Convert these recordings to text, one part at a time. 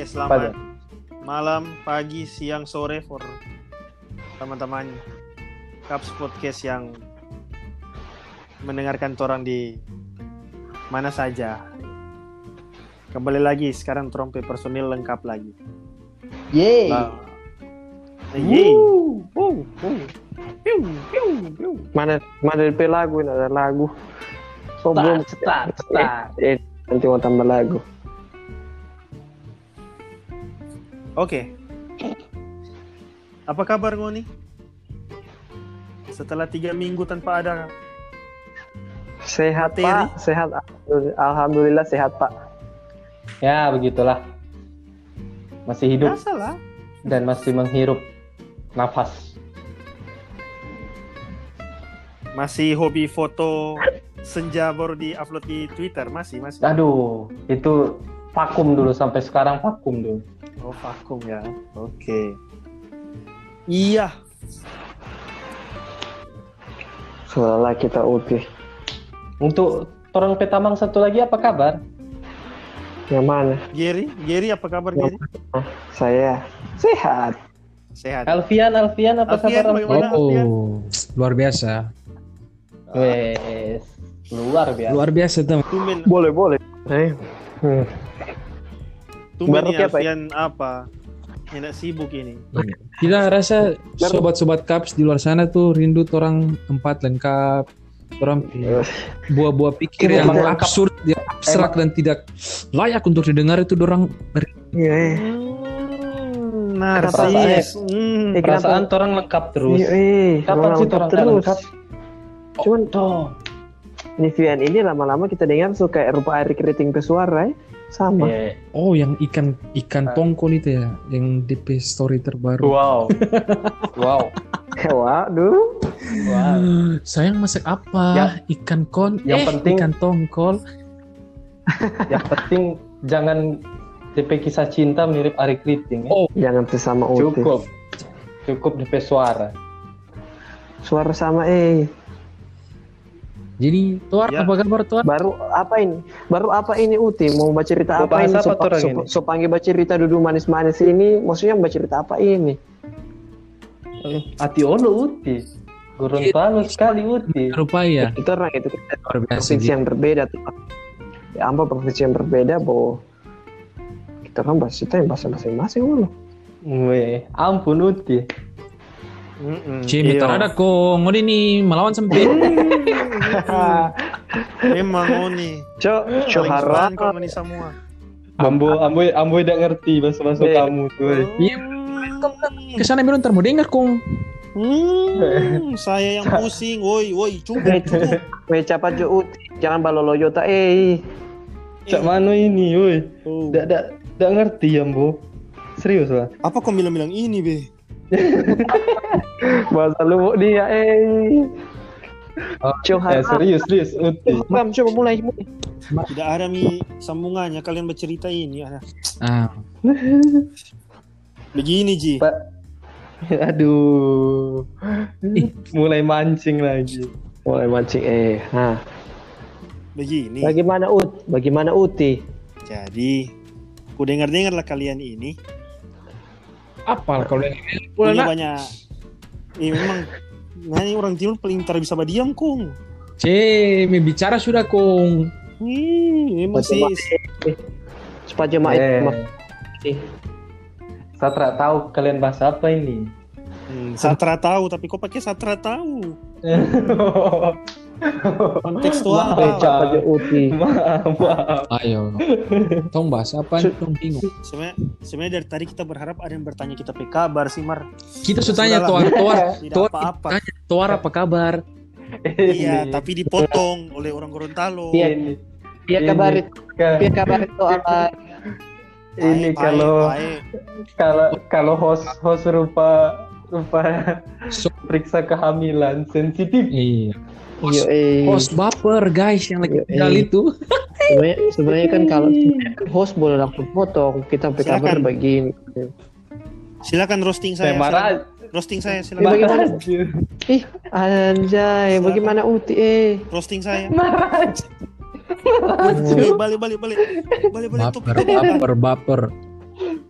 Oke, selamat malam, pagi, siang, sore for teman-teman Caps Podcast yang mendengarkan orang di mana saja. Kembali lagi sekarang trompet personil lengkap lagi. Yeay. Nah, Yeay. Wuh, wuh, wuh. Piu, piu, piu. Mana mana DP lagu ini ada lagu. Oh, belum. start, start. Eh, eh, nanti mau tambah lagu. Oke. Apa kabar Ngoni? Setelah tiga minggu tanpa ada Sehat Materi. Pak, sehat. Alhamdulillah sehat Pak. Ya, begitulah. Masih hidup biasa lah. dan masih menghirup nafas. Masih hobi foto senja baru di upload di Twitter masih masih. Aduh, itu vakum dulu sampai sekarang vakum dulu. Oh vakum ya. Oke. Iya. Seolah kita uti. Untuk orang Petamang satu lagi apa kabar? Yang mana? Gary, Gary apa kabar Gary? Saya sehat. Sehat. Alfian, Alfian apa Alfian, kabar? bagaimana? Alfian? Oh, luar biasa. Wes, luar biasa. Luar biasa, teman. Boleh boleh. Eh. Hmm. Tumben Baru ya? Alfian apa? Tidak sibuk ini. Kita rasa sobat-sobat Caps di luar sana tuh rindu orang empat lengkap. Orang buah-buah pikir yang absurd, yang abstrak dan tidak layak untuk didengar itu orang Iya. eh. Hmm, Perasaan- narsis. Hmm. Eh? Perasaan orang lengkap terus. Iya, eh. Kapan sih orang terus? lengkap? Cuman Tuh. ini Vian ini lama-lama kita dengar suka rupa air keriting ke suara ya. Sama. Eh, Oh, yang ikan ikan tongkol itu ya, yang DP story terbaru. Wow. wow. Waduh. Wow. Sayang masak apa? Ya- Ikan kon, yang eh, penting- ikan tongkol. Yang penting jangan DP kisah cinta mirip Ari Kriting. Ya. Oh, Jangan sesama uti. Cukup. Cukup DP suara. Suara sama eh. Jadi, Tuar, Ya. apa kabar Tuar? Baru apa ini? Baru apa ini Uti? Mau baca cerita apa ini? apa So, so, ini? so panggil baca cerita duduk manis-manis ini. Maksudnya baca cerita apa ini? Hati ono uti. Gorontalo sekali uti. Rupa ya, Itu orang itu biasa. provinsi gitu. yang berbeda tuh. Ya ampun provinsi yang berbeda, bo. Kita orang bahas kita yang bahasa masing-masing loh. Weh, ampun uti. Mm-mm. Cimi, Iya. ngoni nih melawan sampai. Memang Ngoni. Cok, cok harap. Ngoni semua. Ambo, ambo, ambo tidak ngerti bahasa bahasa Eh. kamu tuh. Iya, ke sana bilang ntar mau dengar kong. Hmm, saya yang pusing. Woi, woi, cukup, cukup. Weh cepat jo Uti. Jangan baloloyo tak eh. Cak mana ini, woi? Oh. Tidak, tidak, tidak ngerti ambo. Serius lah. Apa kau bilang-bilang ini, Be? Bahasa lu dia eh. Eh, harap. serius, serius uti. Bam, coba mulai. mulai. Tidak ada mi sambungannya kalian bercerita ini. Ada. Ah, Begini, Ji. Pak. Aduh. Mulai mancing lagi. Mulai mancing eh. Nah, Begini. bagaimana Ut? Bagaimana Uti? Jadi, ku dengar-dengar lah kalian ini apa kalau yang punya nak? banyak. Eh, memang Nah, ini orang timur paling tak bisa diam, Kung. Cimi, bicara sudah kong. Hmm, memang sih. Supaya jemaah Eh. tidak tahu kalian bahas apa ini. Hmm, Satra tahu, tapi kok pakai Satra tahu? Kontekstual. Supaya Uti. maaf, maaf. Ayo, tong bahas apa? Tong bingung. Sebenarnya, sebenarnya dari tadi kita berharap ada yang bertanya kita pe kabar sih, Mar. Kita sudah tanya. Tuar, Tuar, Tuar, apa-apa. tanya Tuar apa kabar? Iya, tapi dipotong oleh orang Gorontalo. Iya. Ini, Biar Ini. kabar itu, biar kabar itu apa? ini kalau kalau kalau host host rupa rupa So, periksa kehamilan sensitif. iya. Iya, eh. Host baper guys yang lagi tinggal iya. itu. Sebenarnya, sebenarnya kan kalau host boleh langsung potong, kita sampai kabar Silakan. begini. Silakan roasting saya. Silakan. Roasting saya, Eh, silakan. bagaimana? Ih, anjay, bagaimana Uti eh? Roasting saya. Marah. Eh, balik, balik, balik. Balik, balik. Topik, Baper, baper, baper.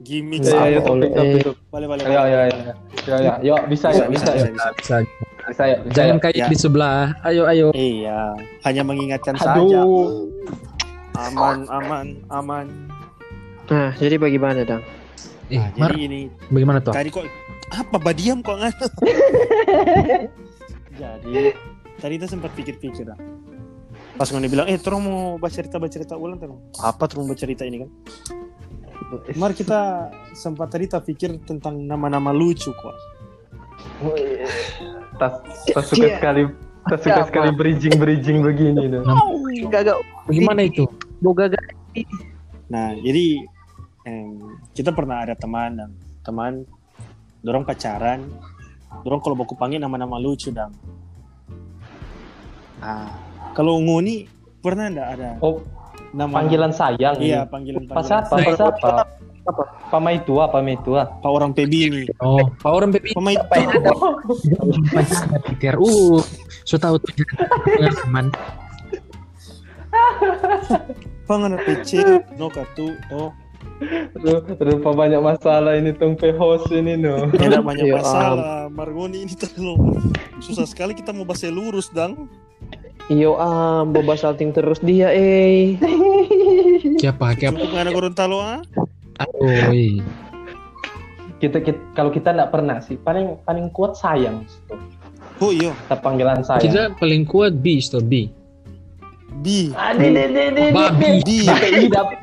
Gimmick. Ya, ya, ya, topik, topik, topik. Balik balik. Ya, ya, ya. Ya, ya. Yuk, bisa, Bisa, yuk, bisa, bisa, yuk. bisa. Bisa. Bisa, bisa, Jangan kayak Ya. di sebelah. Ayo, ayo. Iya, hanya mengingatkan saja. Aduh. Aman, aman, aman. Nah, jadi bagaimana, Dang? Eh, Nah, Mar, jadi ini bagaimana tuh? tadi kok apa badiam kok nggak? jadi tadi kita sempat pikir-pikir dah. Pas Ngoni bilang, eh terus mau baca cerita baca cerita ulang terus. Apa terus baca cerita ini kan? Mari kita sempat tadi tak pikir tentang nama-nama lucu kok. Tas, tas suka Iya. sekali, tas suka Apa? sekali bridging bridging begini tuh. Gagak Bagaimana itu? boga gak Nah, jadi em, kita pernah ada teman dan teman dorong pacaran, dorong kalau baku panggil nama-nama lucu dong. Ah, kalau ngoni pernah ndak ada Oh, nama panggilan sayang. Iya, ini. panggilan Pas panggilan. apa? Pas apa? Apa? Pamai tua, pamai tua. Pak orang PB ini. Oh, Pak orang Pepi. Pemain Pikir, uh, so tahu tuh teman. pangan PC no katu oh Aduh, Rupa banyak masalah ini tong host ini no. tidak banyak Ya masalah. Margoni ini terlalu susah sekali kita mau bahasa lurus dang. Iyo am, boba salting terus dia eh. Siapa? Siapa? Ada Gorontalo ah? Aduh, iya. Kita, kita kalau kita nggak pernah sih, paling paling kuat sayang. situ. Oh iya, Kita panggilan sayang. Kita paling kuat B, store B. B, Ade, de, de, de, Babi. B, DPI double,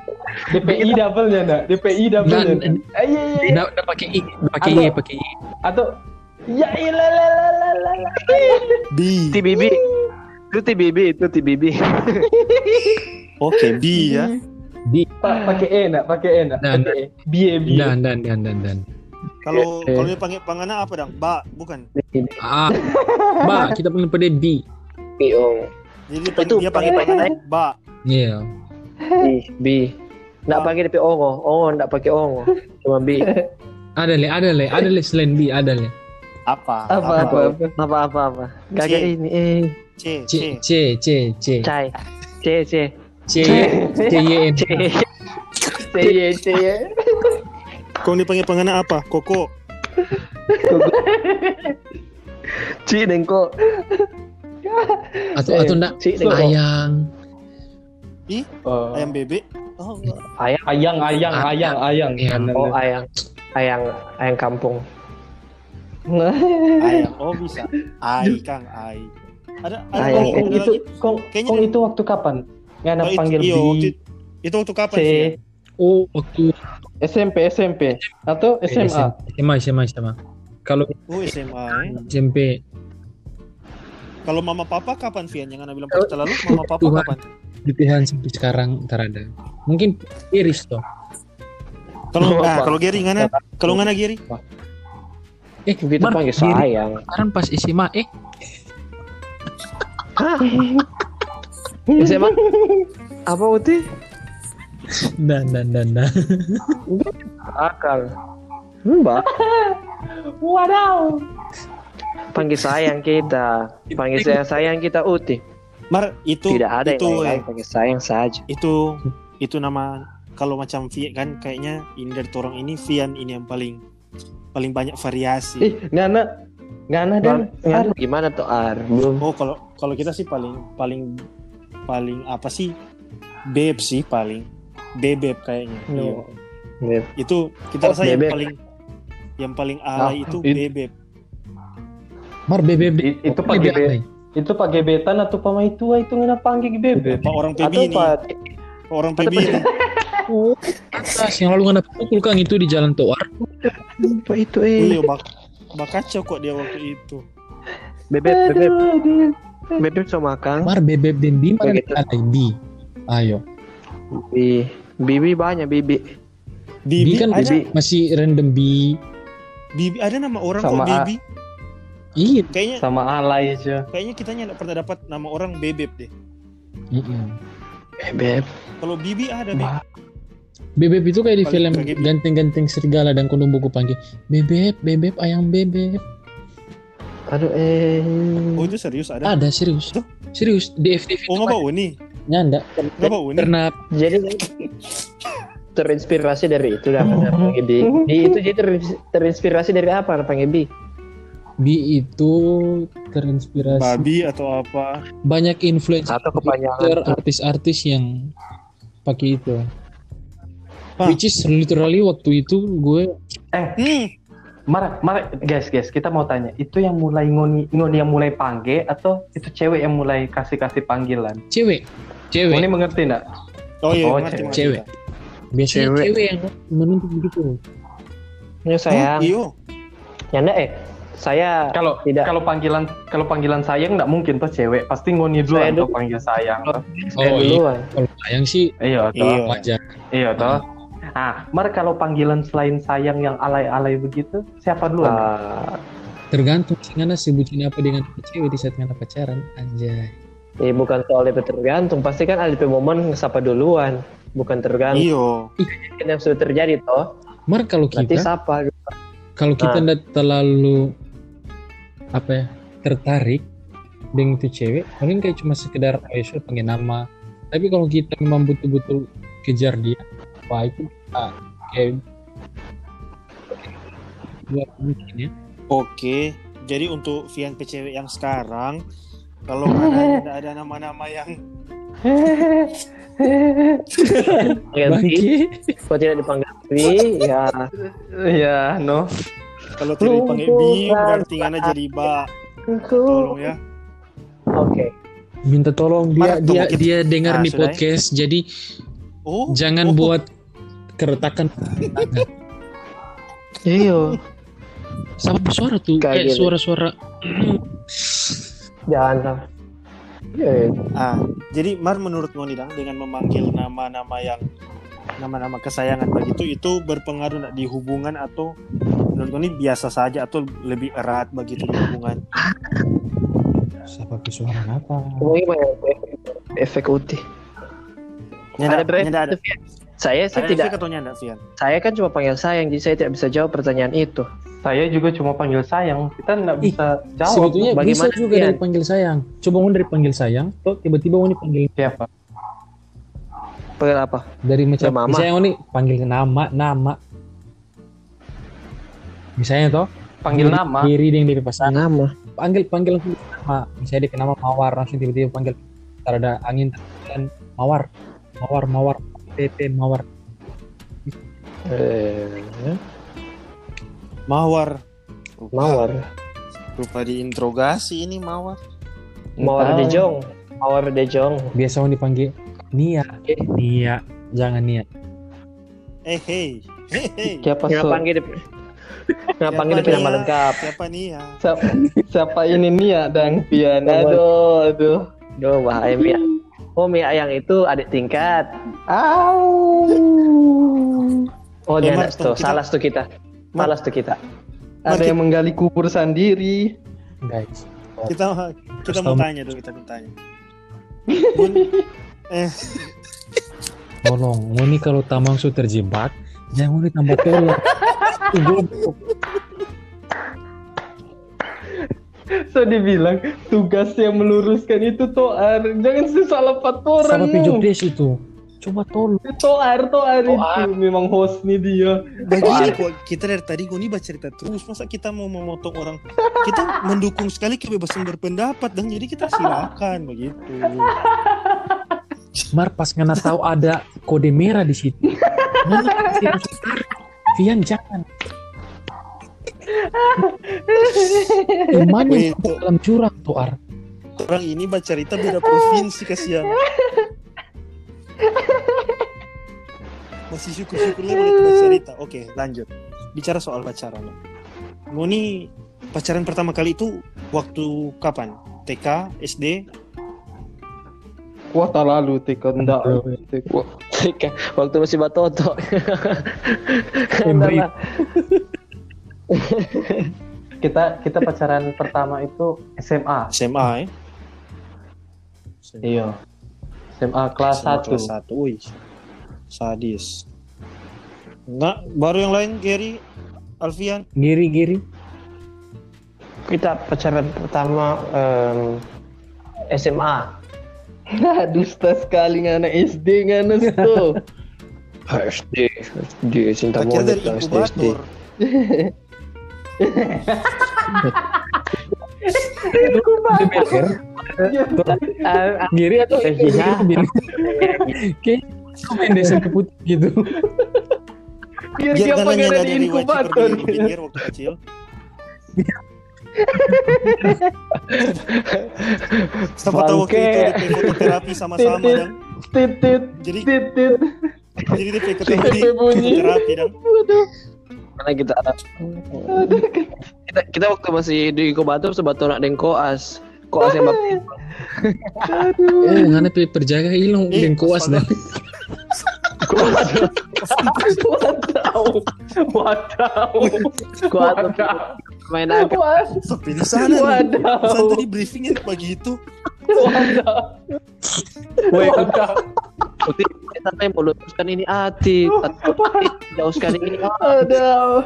DPI double nya nak, DPI double nya. Dan nak. Iya iya. iya. Nggak pakai I, pakai I, pakai I. Atau ya ilah la la la la la. B. TBB. Itu TBB, itu TBB. Oke, B ya. B. Pa- Pakai E nak, pakai E nak, Dan- pakai E. Bie bie. Dan dan dan dan dan. Kalau Eh. kalau dia panggil pangana apa dang? Ba, bukan. Ah, ba, kita panggil pada B. Iyo. Jadi dia Itu panggil, dia panggil panggil pangana ba. Iya. B, B. Nggak pakai DP ongo, ongo nggak pakai ongo. Cuma B. Ada le, ada le, ada le selain B, ada le. Apa? Apa apa apa. Apa apa apa. Kagak C. ini eh. C, C, C. C, C, C, Cai. C C. C, C, Y, N. C. Cie. Kau dipanggil pangana apa? Koko. C dengko. Atau atau enggak C dengko. ayang. Oh. Ayam bebek. Oh, enggak. Ayang. Ayang ayang ayang ayang. Ayang. Oh ayang. Ayang. Ayang kampung. Ayam. Oh bisa. Ai Kang Ai. Ada ada, Ayam. lagi, Kong ada itu lagi. kong Kayaknya kong itu waktu kapan? Ngana Oh, itu- panggil iya, waktu, B, itu waktu kapan C, sih? Oh, waktu SMP SMP atau SMA. SMA, SMA, SMA. Kalau Oh SMA. eh. SMP Kalau mama papa kapan Vian? Yang anda bilang pas lalu mama papa Tuhan. kapan? latihan sampai sekarang ntar ada. Mungkin Iris toh. Kalau Mama nah, kalau Geri ngana? Kalau ngana Geri? Eh, Kita Mar, panggil sayang. sekarang pas SMA eh SMA. Apa Uti? dan dan dan dan. Akal. Mbak. Wadaw. Panggil sayang kita. Panggil sayang sayang kita Uti. Mar itu Tidak ada itu yang lain. Panggil sayang saja. itu itu nama kalau macam Vian kan kayaknya ini dari orang ini Vian ini yang paling paling banyak variasi. Ih, ngana ngana dan Ngan- Gimana tuh Ar? Belum. Oh kalau kalau kita sih paling paling paling apa sih? Beb sih paling bebeb kayaknya. Iya. No. Beb. Itu kita Oh, rasa yang bebeb. paling yang paling alay Ah, itu it- bebeb. Mar BBB. I- itu pak BBB. GB itu pak gebetan atau pamai tua itu ngana panggil bebe. Pak orang PB Atau ini, Pak Pak orang PB ini. Atas yang lalu nggak pukul kang itu di jalan toar. Apa itu Oh eh? iya, bak bakacau kok dia waktu itu. Bebek, bebek, bebek sama Kang. Mar BBB dan B mana Begitu. ada B. Ayo. Bi, bibi banyak bibi. Bibi, kan ada masih random B. Bibi ada nama orang Sama kok. Bibi. Iya. Kayaknya Sama alay aja. kayaknya kita nggak pernah dapat nama orang bebeb deh. Mm-mm. Bebek. Kalau Bibi ada deh. Bebek itu kayak di Paling film ganteng-ganteng serigala dan kono buku panggil bebek, bebek, ayam bebek. Aduh eh. Oh itu serius ada. Ada serius. Tuh. Serius di FTV Oh nggak bau nih? nyanda Nggak bau nih? pernah Jadi terinspirasi dari itu dah benar Bang Ebi. Di itu jadi ter- terinspirasi dari apa Bang Ebi? Bi itu terinspirasi Babi atau apa? banyak influencer Atau artis-artis yang pakai itu. Hah? Which is literally waktu itu gue Eh, Hmm. Mar, Mar, guys, guys, kita mau tanya, itu yang mulai ngoni, ngoni yang mulai pangge atau itu cewek yang mulai kasih kasih panggilan? cewek, Ngoni cewek, mengerti nggak? Oh iya, Oh, ngerti, cewek. cewek. Biasanya Cewek. cewek, yang menuntut begitu. Ya Oh, sayang. iyo. Nyanda eh saya Kalau tidak kalau panggilan kalau panggilan sayang nggak mungkin tuh cewek, pasti ngoni dulu atau dulu. panggil sayang. Oh iya, duluan. kalau sayang sih Iya, toh. Iya. wajar. Iya, toh. Ah, Mar kalau panggilan selain sayang yang alay-alay begitu, siapa duluan? Ah, Tergantung sih karena sebutin apa dengan cewek di saat ngana pacaran, anjay. eh, bukan soal itu tergantung, pasti kan ada momen ngesapa duluan, bukan tergantung. Iyo. Kan yang sudah terjadi toh, Mar kalau berarti kita sapa. kalau kita Nah. nggak terlalu apa ya tertarik dengan itu cewek paling kayak cuma sekedar oh ya panggil nama tapi kalau kita memang betul-betul kejar dia wah itu ah, kayak mungkin ya Oke. Jadi untuk Vian PCW yang sekarang, kalau ada tidak ada nama-nama yang Ganti, kalau tidak dipanggil Wi, ya Iya, no. kalau tidak dipanggil Bi berarti ngana jadi Ba. Tolong ya. Oke. minta tolong dia dia dia dengar Ah, nih ya? podcast jadi Oh. jangan oh. buat keretakan Iya. sama bersuara tuh Kayak gini. suara-suara Jangan lah. Ya, Ah, jadi Mar menurut Ngoni dang dengan memanggil nama-nama yang nama-nama kesayangan begitu itu berpengaruh di hubungan atau menurut Ngoni biasa saja atau lebih erat begitu di hubungan? siapa bersuara apa mah efek uti. Nyanda, Ada berapa? nyanda ada. Saya sih tidak. nyanda, Vian? Saya kan cuma panggil sayang, jadi saya tidak bisa jawab pertanyaan itu. Saya juga cuma panggil sayang. Kita nggak bisa jawab. sebetulnya bisa bagaimana, juga Pian? dari panggil sayang coba mau dari panggil sayang tuh tiba-tiba mau panggil Siapa? Panggil apa? dari macam mama. misalnya nih panggil nama nama misalnya toh Panggil nama. kiri yang dari pasangan Nama. panggil panggil nama misalnya dia nama mawar langsung tiba-tiba panggil ntar ada angin dan mawar mawar mawar tete mawar Eh, Mawar. mawar. Lupa diinterogasi ini Mawar. Mawar Entah. dejong. Mawar dejong. biasa mau dipanggil Nia Nia jangan Nia Eh hey. Hey hey. Siapa so? panggil dia. Nggak panggil dia nama Nia? lengkap. Siapa nih ya? Siapa, siapa ini Nia dan Pian? Aduh, aduh. Duh, bahaya Mia. Oh, Mia yang itu adik tingkat. Au. Oh, Eh, dia Mas, tuh. Salah tuh kita. Salah tuh kita. Ada yang menggali kubur sendiri. guys Kita kita mau tanya dulu, kita mau tanya. Bun, eh, tolong mau nih kalau tamang su terjebak jangan mau nih So dibilang tugasnya meluruskan itu Toar. Jangan salah empat orang. sama pijo des itu coba tolong Toar, Toar Toar. itu memang host nih dia. kok kita dari tadi gue nih baca cerita terus masa kita mau memotong orang kita mendukung sekali kebebasan berpendapat dan jadi kita silakan begitu Mar pas ngana tahu ada kode merah di situ. Vian jangan Wait, sampai dalam jurang tuh Ar? Orang ini baca cerita beda provinsi kasihan. Masih syukur-syukurnya boleh baca cerita. Oke lanjut. Bicara soal pacaran. Ngoni pacaran pertama kali itu waktu kapan? TK SD Kuota lalu tika enggak. Tika, Waktu masih batoto. Embri. Kita kita pacaran pertama itu SMA. SMA ya Iya. SMA kelas SMA 1. kelas satu wih sadis Enggak, baru yang lain Gary Alfian Giri Giri Kita pacaran pertama em, SMA. Dusta sekali ngana SD ngana tuh. SD, SD cinta monyet SD, SD. Inkubator. DPR Giri atau Iya. Kayak main desa putih gitu. Biar dia pengen ada wajib inkubator. di pinggir waktu kecil. Siapa tahu waktu itu fototerapi sama-sama dan Titit, jadi titit. jadi di Titit bunyi. fototerapi dan Karena kita kita kita waktu masih di inkubator sebatur nak deng koas. Koas yang bap- Oh, ngana pe perjaga hilang Eh, dan koas dah. Wadaw. Wadaw. koas Wadaw. main apa? Wadaw. Di. Wadaw. Di sana tadi briefingnya begitu. Wadaw. Woi, Wadaw. Uti sampai meluluskan ini hati, jauh sekali ini Aduh.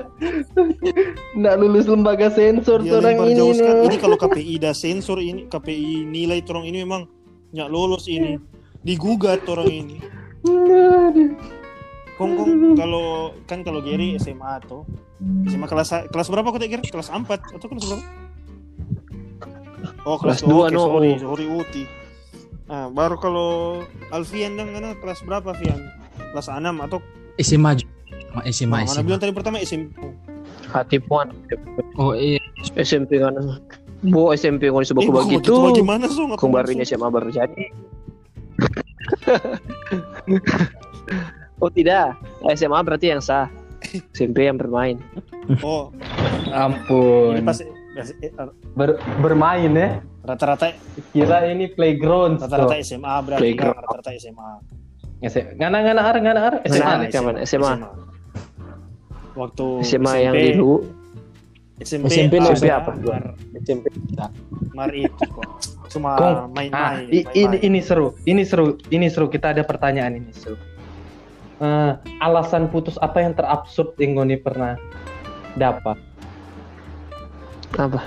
Nggak lulus lembaga sensor Dia orang ini. Ini kalau KPI dah sensor ini, KPI nilai orang ini memang nyak lolos ini. Digugat orang ini. Kong kong kalau kan kalau Gary SMA tuh SMA kelas kelas berapa kau tak? Kelas 4 atau kelas berapa? Oh kelas, Kelas dua, oke, no. sorry sorry Uti. Nah, baru kalau Alfian dan mana kelas berapa Fian? Kelas 6 atau SMA juga. SMA SMA. mana SMA. bilang tadi pertama SMP. hati puan Oh iya. SMP kan. Bu SMP kau disebut Eh, begitu. bagaimana so? Masuk? SMA baru jadi. oh tidak, SMA berarti yang sah. SMP yang bermain. Oh, ini Ampun. pas eh, Ber- bermain ya. rata-rata Kira ini playground. rata-rata SMA berarti Playground. kan rata-rata SMA. Ngana ngana ar ngana ar SMA. Nih. SMA. SMA. Waktu SMA yang SMP, di dulu. SMP, SMP SMP apa? Mar, SMP. Mar itu kok. Cuma Ah, main-main. i- ini ini seru. Ini seru. Ini seru. Kita ada pertanyaan ini seru. Eh, alasan putus apa yang terabsurd yang Ngoni pernah dapat? Apa?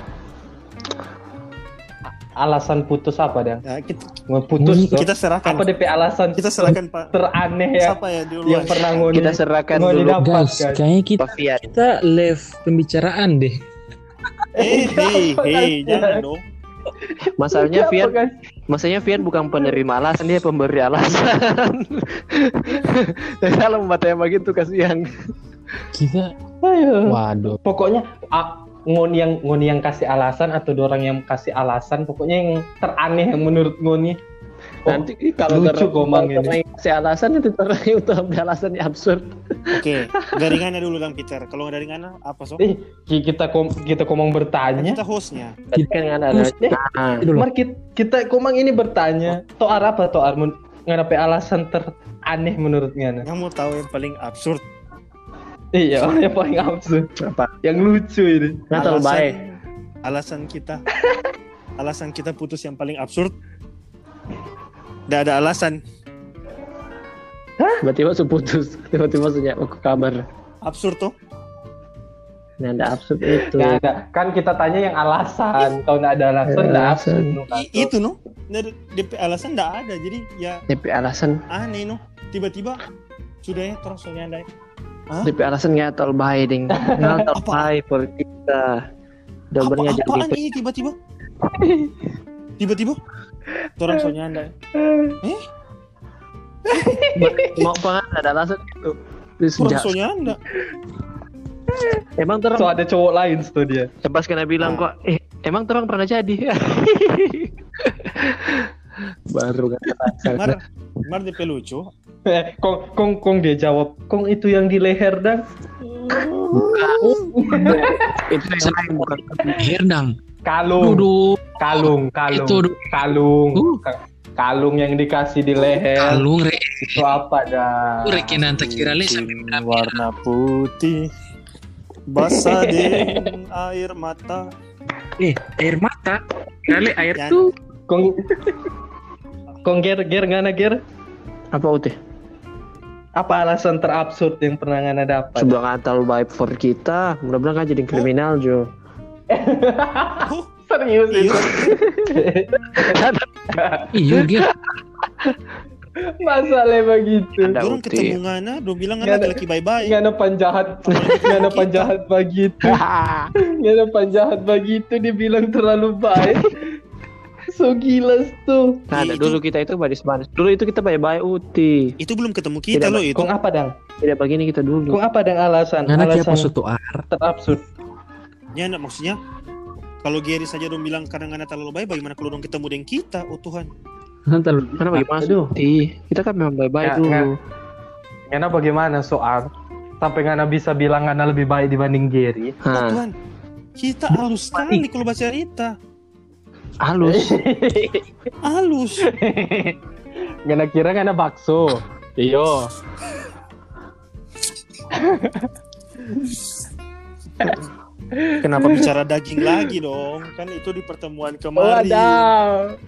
Alasan putus apa dang? Ya, kita, Putus tuh. kita serahkan. apa DP alasan Kita serahkan Pak. teraneh ya Siapa ya dulu? yang pernah Ngoni Kita serahkan Ngoni dulu dapat Guys, guys. kayaknya kita Pavian. kita left pembicaraan deh. Eh, hei, hei, jangan dong. Masalahnya Vian, guys? masalahnya Vian bukan penerima alasan dia pemberi alasan. Dan kalau membatanya begitu kasihan. Kita Ayo. waduh. Pokoknya a- Ngoni yang Ngoni yang kasih alasan atau orang yang kasih alasan pokoknya yang teraneh yang menurut Ngoni Oh, Nanti kalau lucu ter- Komang kalau ini. yang kasih alasan itu terang untuk ambil alasan yang absurd. Oke, garingannya dulu Kang Peter. Kalau nggak garingannya apa so? Eh, ki- kita kom kita komang bertanya. kita hostnya. Tadi kan nggak ada. Eh, Nah, Itu. Mari kita, kita komang ini bertanya. Toar apa toar? Men- Ngadapi alasan teraneh menurut Ngana? Yang mau tahu yang paling absurd? Iya, yang paling absurd. apa? Yang lucu ini. Tahu baik. alasan kita alasan kita putus yang paling absurd Nggak ada alasan Tiba-tiba putus. Tiba-tiba maksudnya aku kabar. absurd tuh Nah, ada absurd itu. Nggak ada. Kan kita tanya yang alasan. Kalau nggak ada alasan, Ada nggak alasan. absurd. no, itu no dari DP alasan nggak ada jadi ya DP alasan, aneh no tiba-tiba sudah ya terus soalnya andai DP alasan nggak tahu baik ding. Apa? baik for kita. apa Dobernya jadi apaan ini tiba-tiba tiba-tiba orang soalnya andai eh mau apa nggak ada alasan itu. Terus orang ja- soalnya anda emang terang So ada cowok lain tuh dia. pas kena bilang kok, eh emang terang pernah jadi. Baru kan mar mar DP lucu Eh, kong, kong, kong dia jawab, kong itu yang di leher dan itu yang bukan Herdang. kalung, Duduk. kalung, kalung, Itu kalung, Uh. Ka- kalung yang dikasih di leher. kalung re. Itu apa dah? Rekenan tak kira le warna putih basah dengan air mata Eh, air mata. Kali air tuh. Kong, kong ger, ger, ngana ger? apa utih? Apa alasan terabsurd yang pernah ngana dapat? Sebelah ngatal baik for kita. Mudah-mudahan kan jadi kriminal Jo. Serius iya itu? Iya, Gir. Masalah begitu. Uti. ketemu ngana, dong bilang ngana ada- laki bye-bye. Ngana panjahat, ngana panjahat begitu. Ngana panjahat begitu dibilang terlalu baik. So gila tuh. Nah, ada Itu- dulu kita itu baris-baris. Dulu itu kita bye-bye Uti. Itu belum ketemu kita Tidak, loh itu. Kong apa dang? Tidak begini kita dulu. Kong apa dang alasan? Karena kayak alasan suatu ar. terabsurd. Ya, nak, maksudnya kalau Gary saja dong bilang kadang ngana terlalu baik, bagaimana kalau dong ketemu dengan kita? Oh Tuhan. Karena bagaimana. Uti? Kita kan memang bye-bye Ya, dulu. Ngana bagaimana soal sampai ngana bisa bilang ngana lebih baik dibanding Gary? Oh Hah, Tuhan. Kita halus sekali kalau baca cerita. Halus. Halus. Ngana kira ngana bakso. Iyo. Kenapa bicara daging lagi dong? Kan itu di pertemuan kemarin. Wadaw.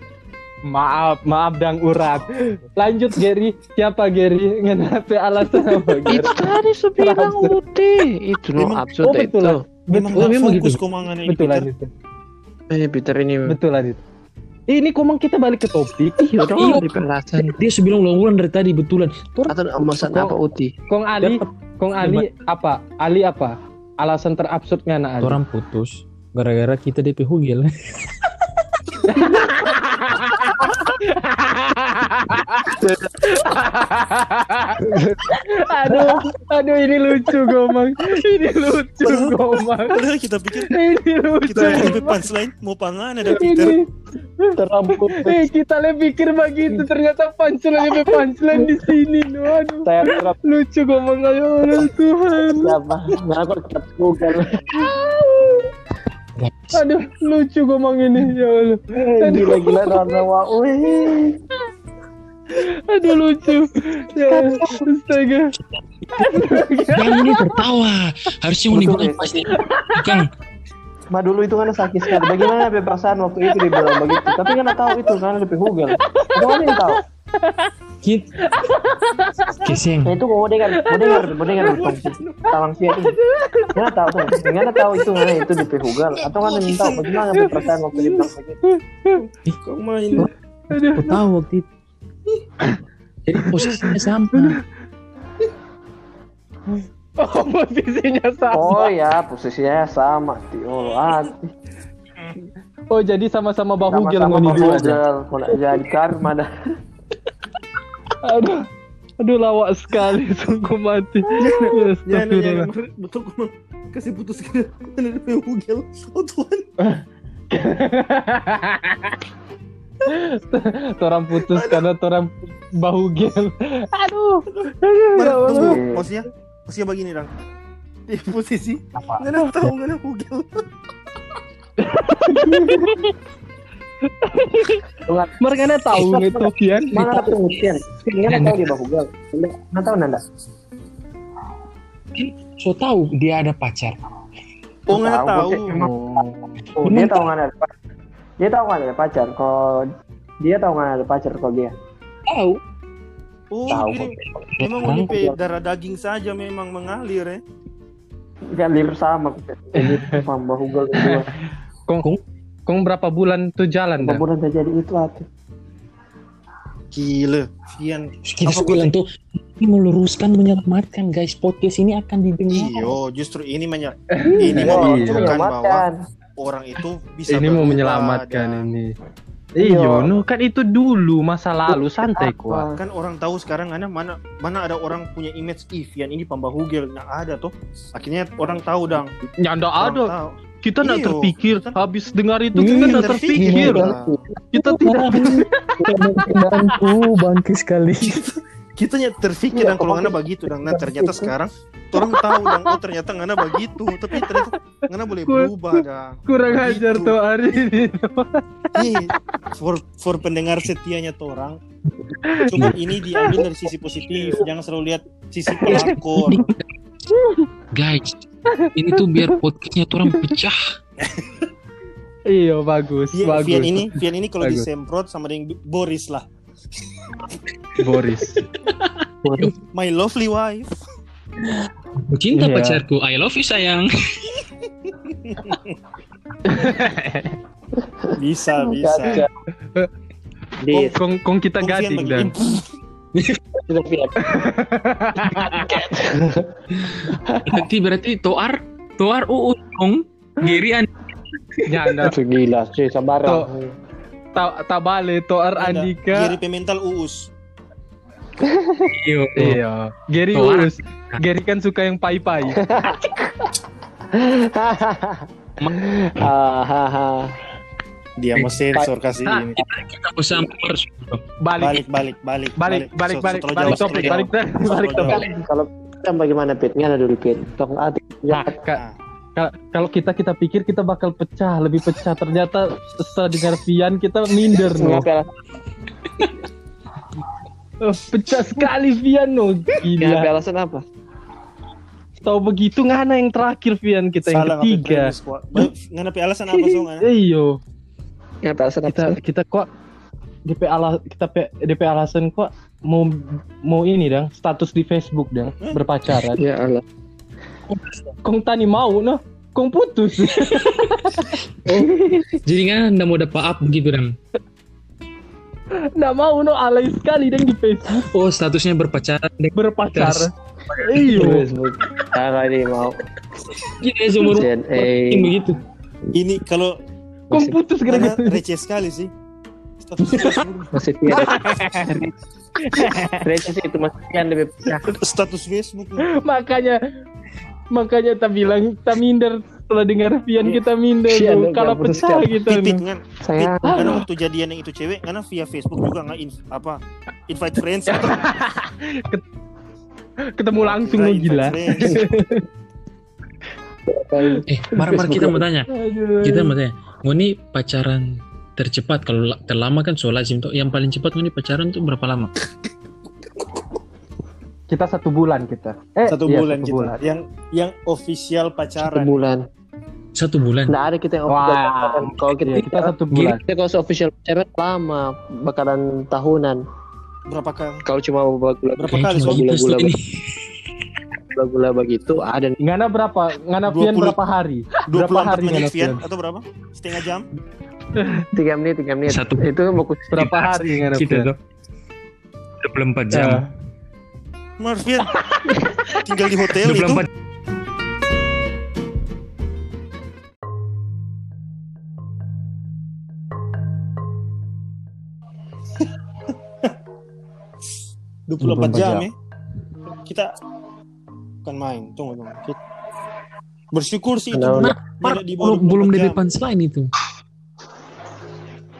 Maaf, maaf dang urat. Lanjut Gary, siapa Gary? Kenapa alasan apa Gary? itu tadi sebilang. Uti. Itu no absurd oh, betul itu. Memang Betul, gak memang fokus gitu. komangan. Betul Peter. Eh, Peter ini. Betul Adit. Ini komang kita balik ke topik. Iya dong, Iya. di perasaan. Dia sebelum lo ulang dari tadi betulan. Tor Atau alasan Kok- apa Uti? Kong Ali, Kong Ali apa? Ali apa? Alasan terabsurdnya anak Ali. orang putus gara-gara kita DP hugel. aduh, aduh ini lucu Gomang. Ini lucu Gomang. Padahal kita pikir Ini lucu. kita mau lebih punchline mau pangan ada Peter. Ini Teramput. Eh kita lebih pikir begitu ternyata punchline lebih punchline di sini. Aduh. Saya terap Lucu Gomang ayo Tuhan. siapa? Kenapa kita Google? Aduh lucu Gomang ini ya Allah. Gila-gila rawa. Wih. Aduh lucu. Ya astaga. Yang ini tertawa. Harusnya dibilang ya. pasti. Kang, Ma dulu itu kan sakit sekali. Bagaimana perasaan waktu itu dibilang begitu? Tapi kan tahu itu kan lebih. Kamu ada yang tahu? Kit. Keseng. Nah itu kok dengar, mau dengar, mau dengar tentang talang sia ini. Nggak tahu tuh, nggak tahu itu mana itu di Google atau kan tahu bagaimana ya perasaan waktu dibilang begitu? Kok main? Aku tahu waktu itu. Jadi posisinya sama. Oh posisinya sama. Oh ya, posisinya sama. Tio. Oh jadi sama-sama bahu gel Sama-sama ngoni dua aja. Google, mau nak jadi karma dah. Aduh. Aduh lawak sekali sungguh mati. Ya, ya, betul kok kasih putus kita dari. Oh. Torang putus karena torang bahu gel. Aduh. Aduh ya Mana, Allah. tunggu, maksudnya, maksudnya begini dong. Di posisi, nggak ada tahu nggak ada Google. Mereka tahu gitu Kian. Mana ada pengertian? Nggak tahu dia Google. Nggak tahu nanda. So tahu dia ada pacar. Oh nggak Tahu. Oh, dia tahu nggak ada pacar. Dia tahu nggak ada pacar. Kalau dia tahu nggak ada pacar kalau dia. Tahu. Oh, Tahu. memang UDP darah daging saja memang mengalir ya. Galir sama. Jadi paham Google kedua. Kong, kong berapa bulan tuh jalan dah? Kemudian terjadi itu hati. Gila, Vian. Kita bilang tuh ini meluruskan menyelamatkan guys podcast ini akan didengar. Iyo, justru ini menyer ini mau Iya. menunjukkan bahwa menyelamatkan. orang itu bisa Ini mau menyelamatkan dan- ini. Iya. Iya, no kan itu dulu masa lalu santai kuat. Kan orang tahu sekarang ada mana mana ada orang punya image Ivian ini pambah hugel nah ada tuh. Akhirnya orang tahu dang. Ya Orang ada. tahu. Kita nggak Iyo. terpikir. Kita- Habis dengar itu Iya, kita nggak terpikir. terpikir. Iya. Kita tidak. Kendaraanku bangkit sekali. Kita nya terpikir Iya, dan kalau ngana begitu dan nah ternyata sekarang orang tahu dan oh ternyata ngana begitu tapi ternyata ngana boleh berubah dah. Kurang Begitu. ajar tuh hari ini. For for pendengar setianya tuh orang. Coba ini diambil dari sisi positif, jangan selalu lihat sisi pelakor. guys, ini tuh biar podcastnya tuh orang pecah. Iya bagus, Vian, bagus. Vian ini, Vian ini kalau disemprot sama dengan Boris lah. Boris. My lovely wife. Aku cinta Iya. pacarku, I love you sayang. Bisa, bisa. Kong, kong kita Kong Vian gading dan. Sudah Fian. Berarti berarti Toar Toar Uus dong. Giri an Nyanda. Itu gila sih sabar. Tuh. Tak tak balik Toar. Andika. Giri pemental uus. iyo. Iya. Gary Toar. Uus. Gary kan suka yang pai-pai. Hahaha. Dia mau sensor kasih Nah, ini. kita kita usah mers. Balik. Balik, balik, Balik, balik. balik, So- balik, so terus balik jawab, topik, terus balik, jawab. balik Terus topik. jawab. Kalau kan bagaimana Pit? Ngana dulu Pit. Tong ati. Ya. Ka- Nah, ka- kalau kita kita pikir kita bakal pecah, lebih pecah. Ternyata setelah dengar Vian kita minder no. Ngapa Eh, Pecah sekali Vian no. ngapa Gila. alasan apa? Tahu begitu ngana yang terakhir Vian kita yang ketiga. Ngana pe alasan apa so ngana? Iyo. Alasan apa? kita kita kok DP ala kita pe, DP alasan kok mau mau ini dong status di Facebook dong berpacaran. Ya Allah. Kong tani mau no, kong putus. Jadi kan anda mau dapat up begitu dan Nggak mau no alay sekali dong di Facebook oh statusnya berpacaran deh. berpacaran. Iya. Iyo. Ini mau. Seumur ZA. begitu. Ini kalau Kong putus ngana gara-gara. receh sekali sih. Status Facebook. Masih Fian. Receh sih itu masih Fian lebih pecah. Status Facebook. makanya makanya tak bilang tak minder setelah dengar Vian kita minder Iya, kalau pecah kan. ngan. Saya Ngana waktu jadian yang itu cewek, ngana via Facebook juga nggak in, apa invite friends atau ketemu langsung invite gila. Eh, mar-mar kita mau tanya. Kita mau tanya. Ngoni pacaran tercepat kalau la- terlama kan soal lazim tuh. Yang paling cepat ngoni pacaran tuh berapa lama? kita satu bulan kita eh Satu iya, bulan satu kita. bulan. Yang yang official satu pacaran. bulan. Satu bulan. Nggak ada kita yang official pacaran. Kalau kita, Iya, kita satu bulan kita kalau official pacaran lama, bakalan tahunan. Berapa kali? Kalau cuma gula Berapa Kayaknya kali gitu Gula-gula begitu ada Ngana berapa? Ngana Vian 20. berapa hari? Berapa 24 hari menit Vian? atau berapa? Setengah jam? tiga menit tiga menit Satu. itu mau Berapa hari Ngana Kita Vian? tuh. 24 jam. Ya. Tinggal di hotel itu 24 24 jam jam. ya. Kita bukan main, tunggu tunggu. Kita- Bersyukur sih itu. Nah, Tidak Mar, di bawah belum belum 24 dari jam. punchline itu.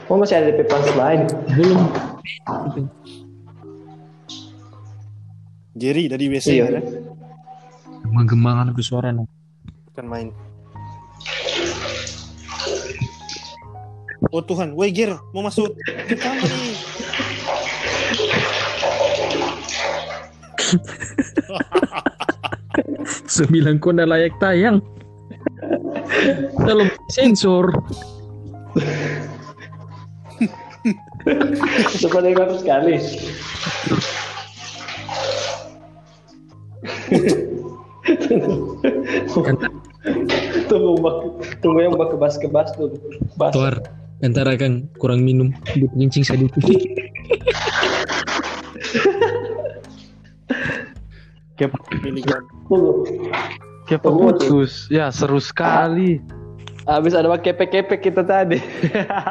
oh masih ada DP lain Belum. Jerry dari WC Iya. ya. Gemang-gemangan aku suara no. Bukan main. Oh Tuhan, woi Ger, mau masuk ke kamar nih. Sembilan kau udah layak tayang. Kalau sensor. Coba dengar sekali tunggu bak tunggu yang bak kebas kebas tuh bas Tuar. Antara kan kurang minum, dipencing sedikit. Kayak Tunggu, putus. Ya seru sekali. habis ada bak kepek kepek kita tadi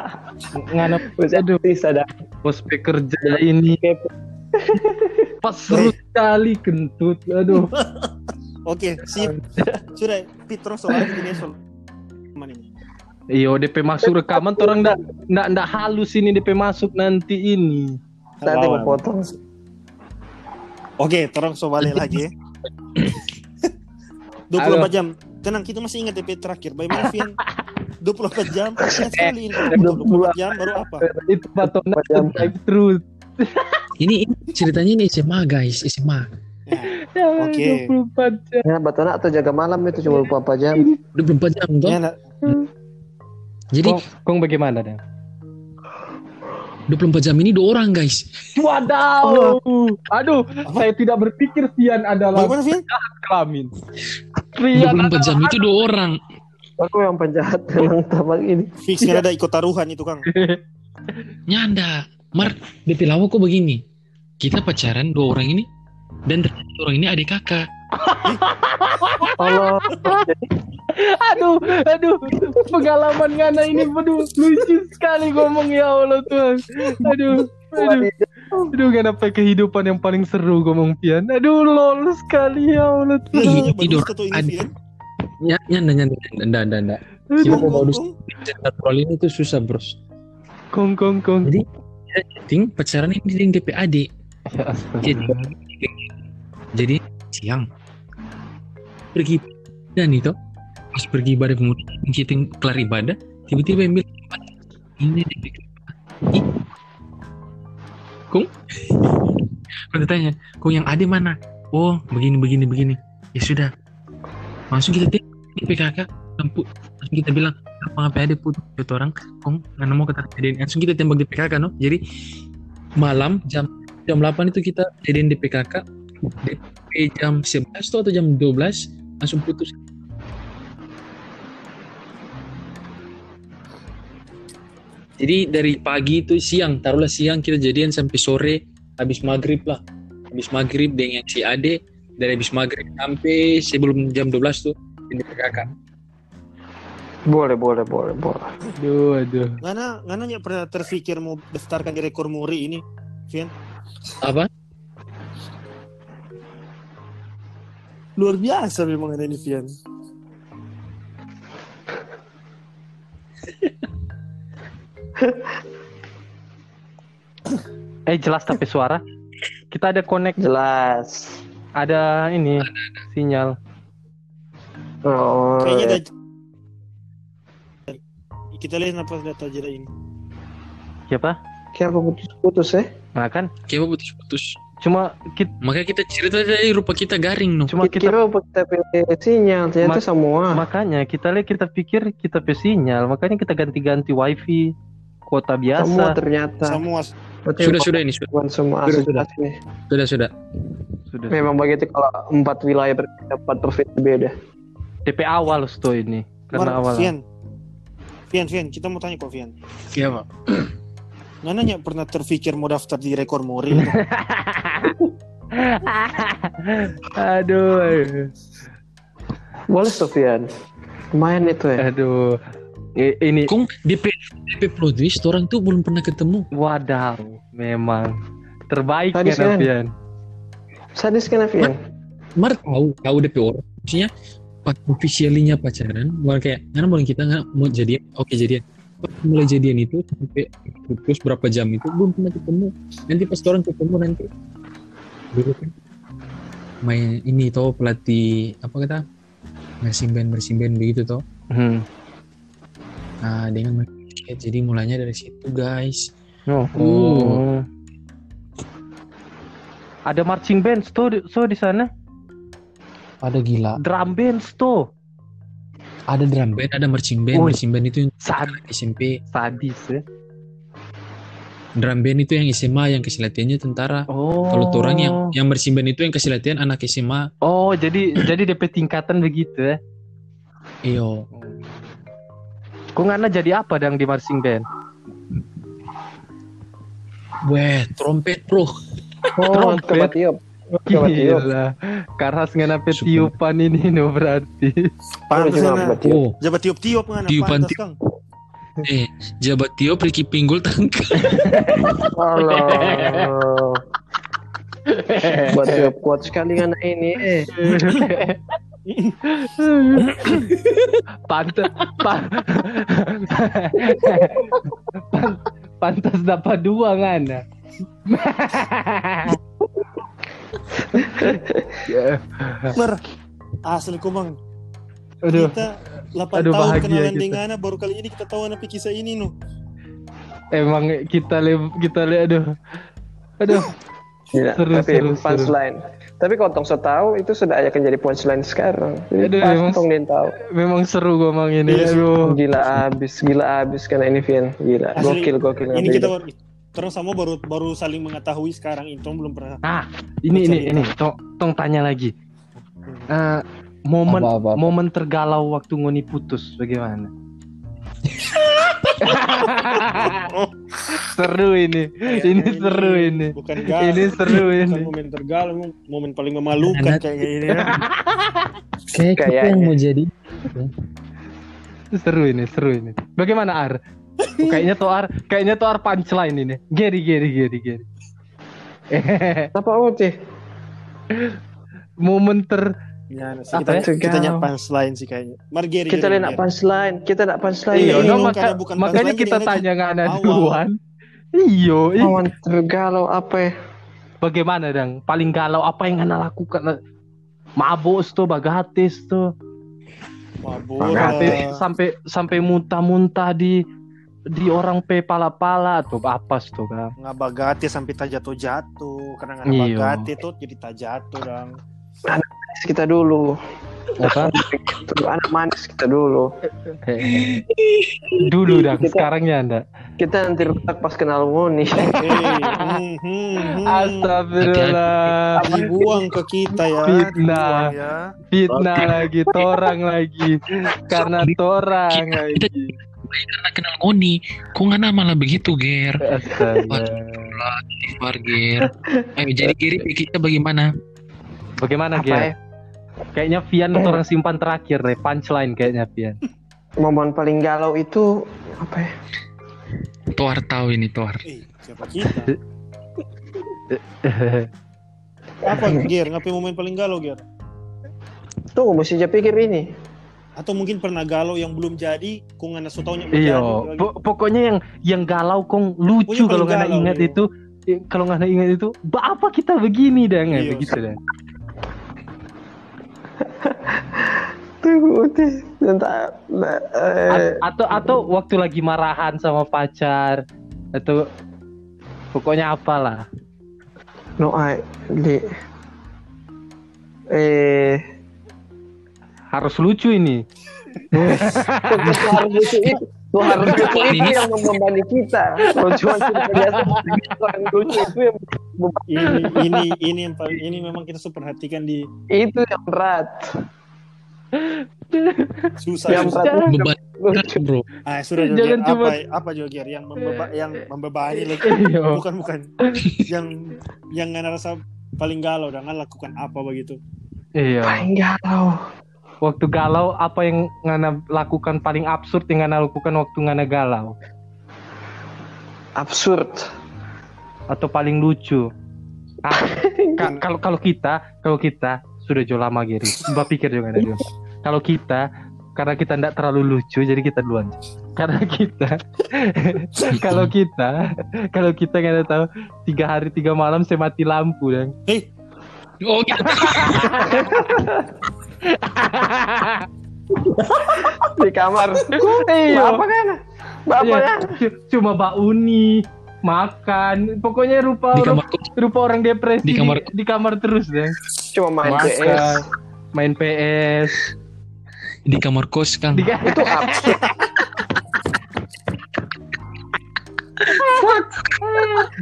Bisa Aduh. ada prospek kerja ini pas seru sekali kentut. Aduh. Oke, sip. Sudah, Pitro soal ini soal ini? Iyo DP masuk rekaman orang ndak ndak ndak halus ini DP masuk nanti ini. nanti mau potong Oke, terang so balik lagi ya. 24 jam. Tenang, kita masih ingat DP terakhir. Bagaimana Vian? 24 jam. Sekali ini. 24 jam baru apa? Itu patona Jam. live truth. Ini, ini ceritanya ini SMA guys, SMA. Ya, Oke. 24 jam. ya batona atau jaga malam itu cuma beberapa jam 24 jam toh. Ya, nak. Jadi Kong, kong bagaimana dan? 24 jam ini dua orang guys. Wadaw. Aduh, saya tidak berpikir Vian adalah Bagaimana Vian? kelamin. Vian 24 jam itu dua orang. aku yang penjahat memang tabang ini Fix nggak ada ikut taruhan itu, Kang. Nyanda. Mar, DP lawa kok begini? kita pacaran dua orang ini dan orang ini adik kakak. kalau jadi Aduh, aduh, pengalaman Ngana ini aduh, lucu sekali ngomong ya Allah Tuhan. Aduh, aduh, aduh, Ngana pakai kehidupan yang paling seru ngomong Pian. Aduh, lol sekali ya Allah Tuhan. tidur. ini Ada. Fian. Ya, ya, nanya, nanda, nanda, nanda. Kita mau modus cerita troll ini tuh susah bros. Kong, kong, kong. Jadi kita chatting pacaran ini dengan DPAD. Ya. Jadi, jadi siang pergi dan itu pas pergi ibadah kemudian kita kelar ibadah tiba-tiba yang bilang ini DP Ih. Kung. Kalau ditanya Kung yang ada mana? Oh begini begini begini. Ya sudah. Langsung kita kakak lampu. Langsung kita bilang apa ngapain ada putus itu orang Kung nggak mau kata kejadian. Langsung kita tembak DP kakak no? Jadi malam jam jam 8 itu kita jadiin DP kakak DP jam 11 tuh atau jam 12 langsung putus jadi dari pagi itu siang taruhlah siang kita jadian sampai sore habis maghrib lah habis maghrib dengan si Ade dari habis maghrib sampai sebelum jam 12 tuh ini kakak boleh boleh boleh boleh Aduh, aduh. Ngana, ngana nggak pernah terpikir mau daftarkan di rekor muri ini, Fian? apa Luar biasa memang ada ini, Fian. Eh jelas tapi suara. Kita ada connect, jelas. Ada ini sinyal. oh. Kayaknya ada... Kita lihat apa data jeda ini. Siapa? kenapa putus-putus ya Nah kan, kayak putus-putus. Cuma kita makanya kita cerita dari rupa kita garing no. Cuma kita kita kira kita pilih sinyal ternyata Mak- semua. makanya kita lihat kita pikir kita pe sinyal, makanya kita ganti-ganti wifi kuota semua biasa. ternyata Semua Berarti sudah sudah ini sudah bukan semua Sudah, asosiasi nih sudah sudah Sudah. memang begitu kalau empat wilayah berbeda empat provinsi beda DP awal tuh ini. Karena Mar, awal. Fian. Fian, Fian, kita mau tanya kok Fian. iya pak Ngana nggak pernah terpikir mau daftar di rekor muri? aduh, boleh Sofian lumayan itu ya aduh. I- ini Kung DP DP plot twist orang tuh belum pernah ketemu. Wadaw, memang. Terbaik Sadis kan? Kan? Sadis kan Fian Mar tahu tahu DP orang. Maksudnya pas officialnya pacaran bukan kayak karena boleh kita nggak mau jadian? Oke jadian. Pas mulai jadian itu sampai putus berapa jam itu belum pernah ketemu. Nanti pas orang ketemu nanti dulu kan main ini toh pelatih apa kata? Bersimben bersimben begitu toh. Hmm. Nah dengan basket jadi mulainya dari situ guys Oh. Oh. Ada marching band tuh di- so di sana. ada gila Drum band tuh. ada drum band ada marching band Wih. marching band itu yang Sad SMP sadis ya. drum band itu yang SMA yang kasih latihannya tentara Oh. Kalau orang yang yang bersimpan itu yang kasih latihan anak SMA. Oh, jadi jadi DP tingkatan begitu ya. Iyo. Kok ngana jadi apa dang di marching band? Weh, trompet bro. oh Trompet. coba tiup coba tiup Gila. Karas ngana tiupan ini no berarti. Pantas Ngana. tiup Oh, Jabat tiup-tiup ngana. Tiupan tiup. Kang. eh, jabat tiup Ricky Pinggul tangkap. Halo. buat tiup kuat sekali kan ini eh Pantas pa- Pan- pantas dapat dua. Ya, Mer, asli ku bang. Aduh, Kita 8 Aduh, tahun kenalan kita. dengan Ana, baru kali ini kita tahu anak kisah ini no. emang kita le kita le aduh. Aduh, Seru, tapi seru, seru. Tapi kalau tong so tahu itu sudah akan jadi punchline sekarang jadi Aduh, pas emang- tong dia tahu memang seru ngomong ini. Iya sih. Aduh. gila abis gila abis karena ini Vian gila Asli, gokil gokil Ini kita baru terus sama baru baru saling mengetahui sekarang itu belum pernah. Ah, ini ini ini tong tong tanya lagi. Eh, momen Apa, apa, apa? momen tergalau waktu ngoni putus bagaimana? seru ini. Kayaknya Ini seru ini. Bukan galau. Ini seru Bukan ini. momen tergalau, momen paling memalukan Anak- kayak gini. ya. Kayak kita Kayaknya. yang mau jadi. Seru ini, seru ini. Bagaimana Ar? Oh, kayaknya tuh Ar, kayaknya tuh Ar punchline ini. Geri, Geri, Geri, Geri. Apa Uti? Momen ter Ya, Apa kita, ya? kita nyak punchline sih kayaknya. Margeri Kita lihat nak punchline, kita nak punchline. Iya, Iya, no, maka- makanya kita tanya nggak ada duluan. Iyo, ih. Lawan tergalau apa ya? bagaimana dang? Paling galau apa yang anda lakukan? Mabos tuh, bagatis tuh, Mabur. bagatis sampai sampai muntah-muntah di di orang pe pala-pala tuh apa tuh kan? ngabagati sampai tak jatuh-jatuh karena nggak Iya. bagati tuh jadi tak jatuh dong Kita dulu. Apa? Tuh, anak manis kita dulu. Dulu dang, Kita- sekarangnya anda. Kita nanti rusak pas kenal Moni. Eh, hmm, hmm, hmm. Astagfirullah. dibuang ke kita ya Fitnah. ya Fitnah lagi, torang lagi. Karena torang lagi. karena kenal Ngoni kok nggak malah begitu Ger Astaga. Istighfar Ger ayo jadi Geri kita bagaimana Bagaimana Apa ya? Kayaknya Vian orang simpan terakhir deh, punchline kayaknya Vian. Momen paling galau itu apa ya? Toar tahu ini Toar eh siapa kita apa Ger ngapain momen paling galau Ger Tunggu, mesti saya pikir ini. atau mungkin pernah galau yang belum jadi kok nggak nasu taunya Iya, po- pokoknya yang yang galau kong lucu kalau nggak ingat iya. itu eh, kalau nggak ingat itu "Ba, apa kita begini dah nggak Iya. begitu dah Entah, nah, eh, atau atau waktu lagi marahan sama pacar. Atau pokoknya apalah. No, I, li. Eh, harus lucu ini. Itu harus lucu itu. Itu yang membebani kita. Kalau cuma kita biasa, orang lucu itu yang ini ini ini yang paling ini memang kita harus perhatikan di itu yang berat. susah Yang susah. berat itu beban bro ah sudah Jangan cuma- apa apa juga Ger yang membeba, yang membebani lagi Iya. bukan bukan yang yang nggak rasa paling galau dan nggak lakukan apa begitu iya Paling galau. Waktu galau apa yang ngana lakukan paling absurd yang ngana lakukan waktu ngana galau? Absurd. atau paling lucu? Ah, ka- kalau kalau kita kalau kita sudah jauh lama Giri mbak pikir juga ada kalau kita karena kita tidak terlalu lucu jadi kita duluan. Karena kita kalau kita kalau kita nggak ada tahu tiga hari tiga malam saya mati lampu dan hei oh gitu Di kamar. Iya. Apa kan? Apa Iya, kan? cu- cuma Mbak Uni makan pokoknya rupa di kamar rupa orang depresi Di kamar- di, di kamar terus deh Cuma main PS. makan main PS di kamar kos Kang di Itu absurd.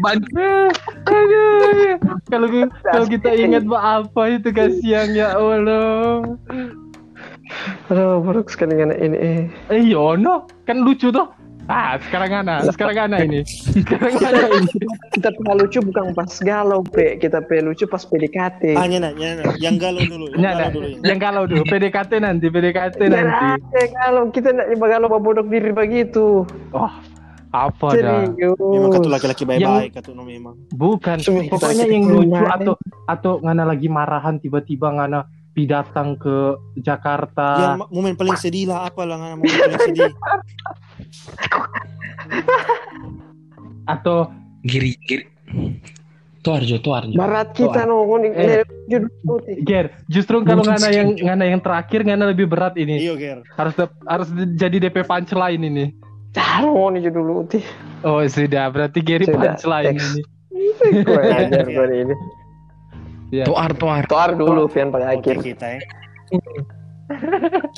Ban Aduh, kalau kalau kita ingat Mbak apa itu kasihan ya Allah. Aduh, buruk sekali anak ini. Eh. Eh Yono kan lucu tuh. Ah sekarang ana, sekarang ana ini. Sekarang ana ini. Kita pernah lucu bukan pas galau, Pe. Kita pe lucu pas PDKT. ah nyana nyana yang galau dulu yang Nyana, galau dulu ya. yang kalau dulu PDKT nanti, PDKT nanti. Jangan ada galau. Kita tidak galau babodok diri begitu. Oh, apa dah? Memang katu laki-laki baik-baik katu no memang Bukan, Cuma pokoknya yang lucu atau atau ngana lagi marahan tiba-tiba ngana pi datang ke Jakarta. yang momen paling sedih lah apa lah momen paling sedih atau Giri Giri Tuarjo Tuarjo Barat kita no. Ini Eh. Ger, justru kalau ngana yang ngana yang terakhir ngana lebih berat ini. iyo ger Harus harus jadi DP punchline ini. Taruh nih judul uti. Oh sudah, berarti Gary Sudah, punchline ini. Gue ajar gue ini. Ya. Toar Toar Toar dulu, Fian paling oke akhir. kita ya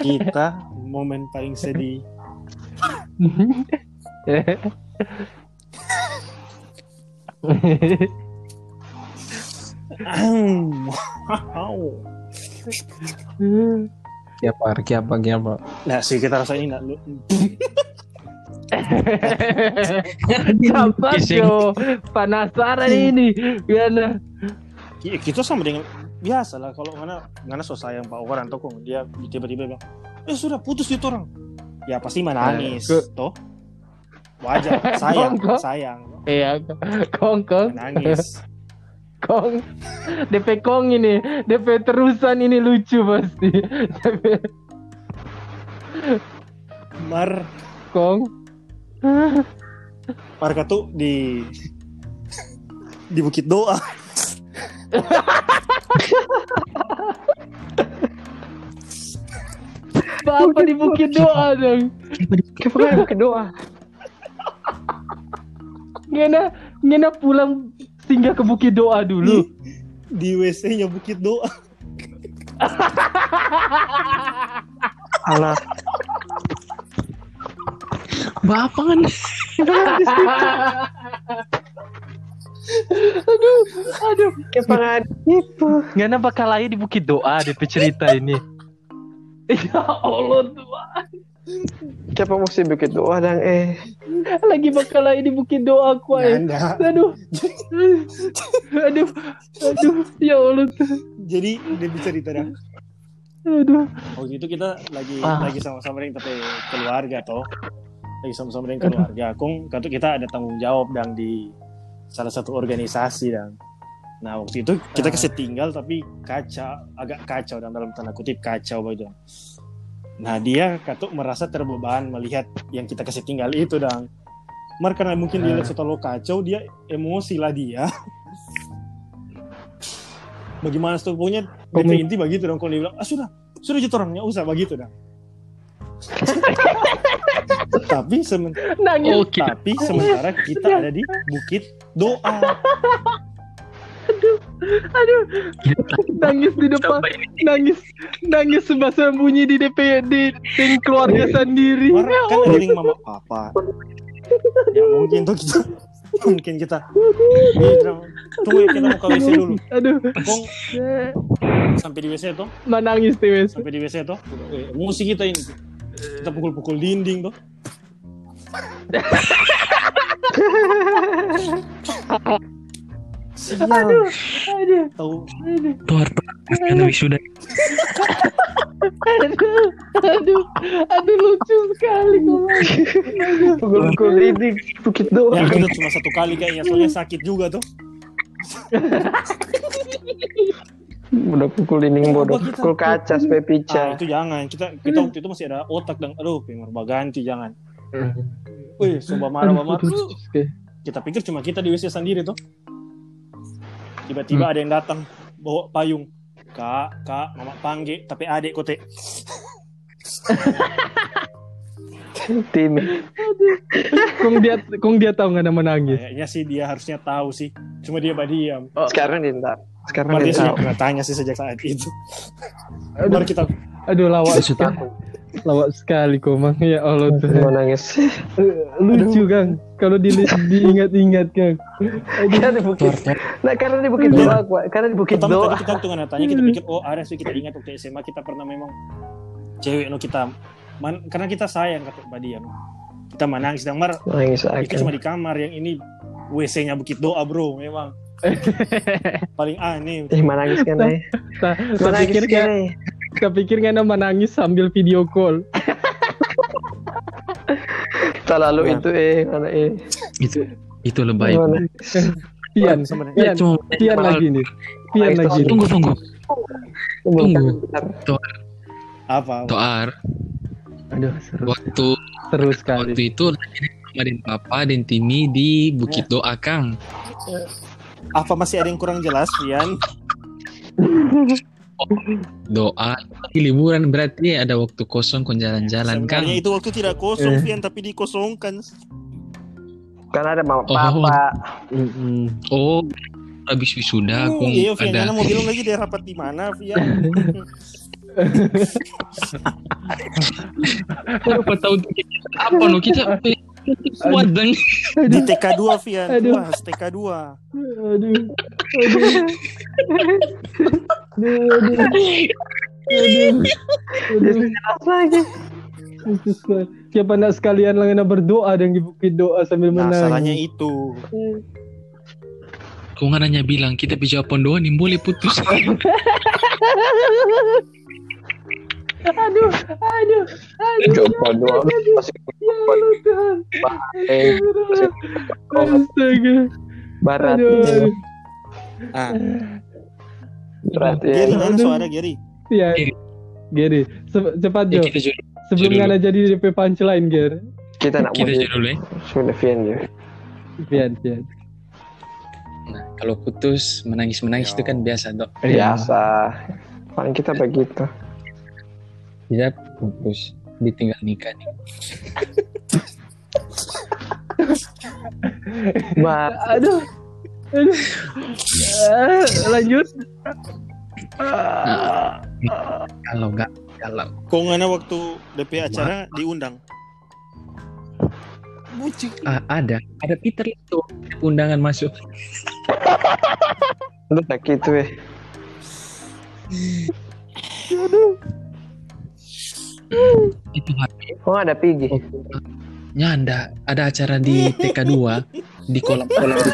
kita momen paling sedih Wow. Kiapa, kiapa, kiapa. Nah sih kita rasain nggak lu Sabar Kiseng. yo. Penasaran ini. Gimana? Ki- kita sama dengan biasa lah kalau mana mana so sayang pak orang tuh kok dia tiba-tiba bilang eh sudah putus itu orang ya pasti menangis Eh, ke- toh wajar sayang kok? sayang Iya, kong kong menangis kong. DP kong ini, DP terusan ini lucu pasti. DP mar kong. Marka tuh di di Bukit Doa Apa di bukit doa dong? Kenapa pakai doa? Ngena, ngena pulang singgah ke bukit doa dulu. di WC-nya Bukit Doa Alah, Bapak kan aduh, aduh. kenapa itu? Ngena bakal lagi di bukit doa di cerita ini. Ya Allah Tuhan. Kenapa mesti bikin doa dan eh? Lagi bakal lagi di bukit doa aku eh. Aduh. Aduh. Aduh. Ya Allah. Jadi dia bisa cerita dah Aduh. waktu itu kita lagi Ah. lagi sama-sama dengan tapi keluarga toh lagi sama-sama dengan keluarga. Kong kata kita ada tanggung jawab dan di salah satu organisasi dan nah waktu itu kita Ah. kasih tinggal tapi kacau agak kacau dan dalam tanda kutip kacau begitu nah dia katuk merasa terbeban melihat yang kita kasih tinggal itu dan Mar karena mungkin dia lihat setelah kacau dia emosi lah dia. Bagaimana pokoknya Komen- DP inti begitu dong kalau dia bilang ah sudah sudah jadi orangnya usah begitu dong tapi semen- Nangis. Oh, tapi sementara kita ada di bukit doa. Aduh. Nangis di depan. Nangis. Nangis sebasa bunyi di DP di tim keluarga sendiri. Mar kan ada yang mama papa. Ya mungkin tuh kita mungkin kita tunggu ya kita mau ke WC dulu. Aduh. Kong sampai di WC tuh Menangis tuh sampai di WC tuh eh, emosi kita ini. Kita pukul-pukul dinding tuh Sial, Aduh. tahu Aduh. Tuar karena wisuda Aduh. Aduh. Aduh lucu sekali kau. Pukul-pukul ini bukit doa. ya itu cuma satu kali kayaknya soalnya sakit juga tuh Udah pukul dinding bodoh, pukul kaca ah pica. itu jangan kita kita waktu itu masih ada otak dan aduh pengen ganti jangan Wih, sumpah marah banget. sekali. Kita pikir cuma kita di WC sendiri tuh. Tiba-tiba ada yang datang bawa payung. Kak, kak, mama panggil, tapi adik kote. Tim. Kong dia kong dia tahu nggak nama nangis. Kayaknya sih dia harusnya tahu sih. Cuma dia diam. Sekarang dia tahu. Sekarang Baru dia dia sudah tahu. pernah tanya sih sejak saat itu. Aduh. Baru kita Aduh lawak Susu sekali. Lawak sekali kok mang. Ya Allah tuh. Mau nangis. Lucu Kang. Kalau di, diingat-ingat Kang. Karena di bukit. Nah, karena di bukit doa, gua. Karena di bukit pertama doa. tadi kita tuh nggak tanya kita pikir oh ada sih kita ingat waktu SMA kita pernah memang cewek no kita man, karena kita sayang kata Mbak Diam. Kita menangis dan mar Nangis itu cuma di kamar yang ini WC-nya bukit doa bro memang paling aneh Eh, menangis kan, eh. Nah, Menangis kan, nggak, eh. saya pikir nggak nama nangis sambil video call. Tak lalu Nah. itu, eh. Mana, eh. itu itu lebay? Pian, sebenarnya pian, cuma pian lagi nih. Pian lagi. nih. tunggu tunggu Tunggu. apa Toar Aduh, seru, waktu seru sekali. waktu itu sama dan papa dan Timi di Bukit Doa Kang apa masih ada yang kurang jelas Rian doa lagi liburan berarti ada waktu kosong kon jalan-jalan Kang sebenarnya itu waktu tidak kosong Eh. Rian tapi dikosongkan Karena ada mama Oh. papa. Oh habis wisuda Hmm, aku iya Vian ada mau bilang lagi dia rapat di mana Vian apa tahu kita apa no kita kuat dan di TK2 Vian Aduh. Wah, TK2 Aduh, aduh, aduh, aduh, aduh, lagi. Siapa nak sekalian nak berdoa dan bukit doa sambil Nah, menang. salahnya itu. Kau nggak nanya bilang kita bisa doang nih boleh putus. Aduh, aduh, aduh. Coba doang masih Ya Allah Tuhan. eh, Astaga. barat Aduh, aduh. Ah, berarti Gary ya. mana suara Gary? Ya, Gary. Gary, ce- cepat ya Jo. jodoh, Sebelum. Ngana jadi DP punchline, Ger. kita nak kita dulu ya. sudah Vian ya Pian, pian. Nah, kalau putus menangis menangis itu kan biasa dok. biasa paling kita begitu Tidak putus ditinggal nikah nih. Mbak, Aduh. Aduh. Eh, lanjut. Kalau nggak kalau Kok ngana waktu DP acara diundang? Bucik. ah, ada ada Peter itu undangan masuk. lu tak gitu eh Itu hari kok nggak ada pigi nyanda ada acara di TK2 di kolam kolam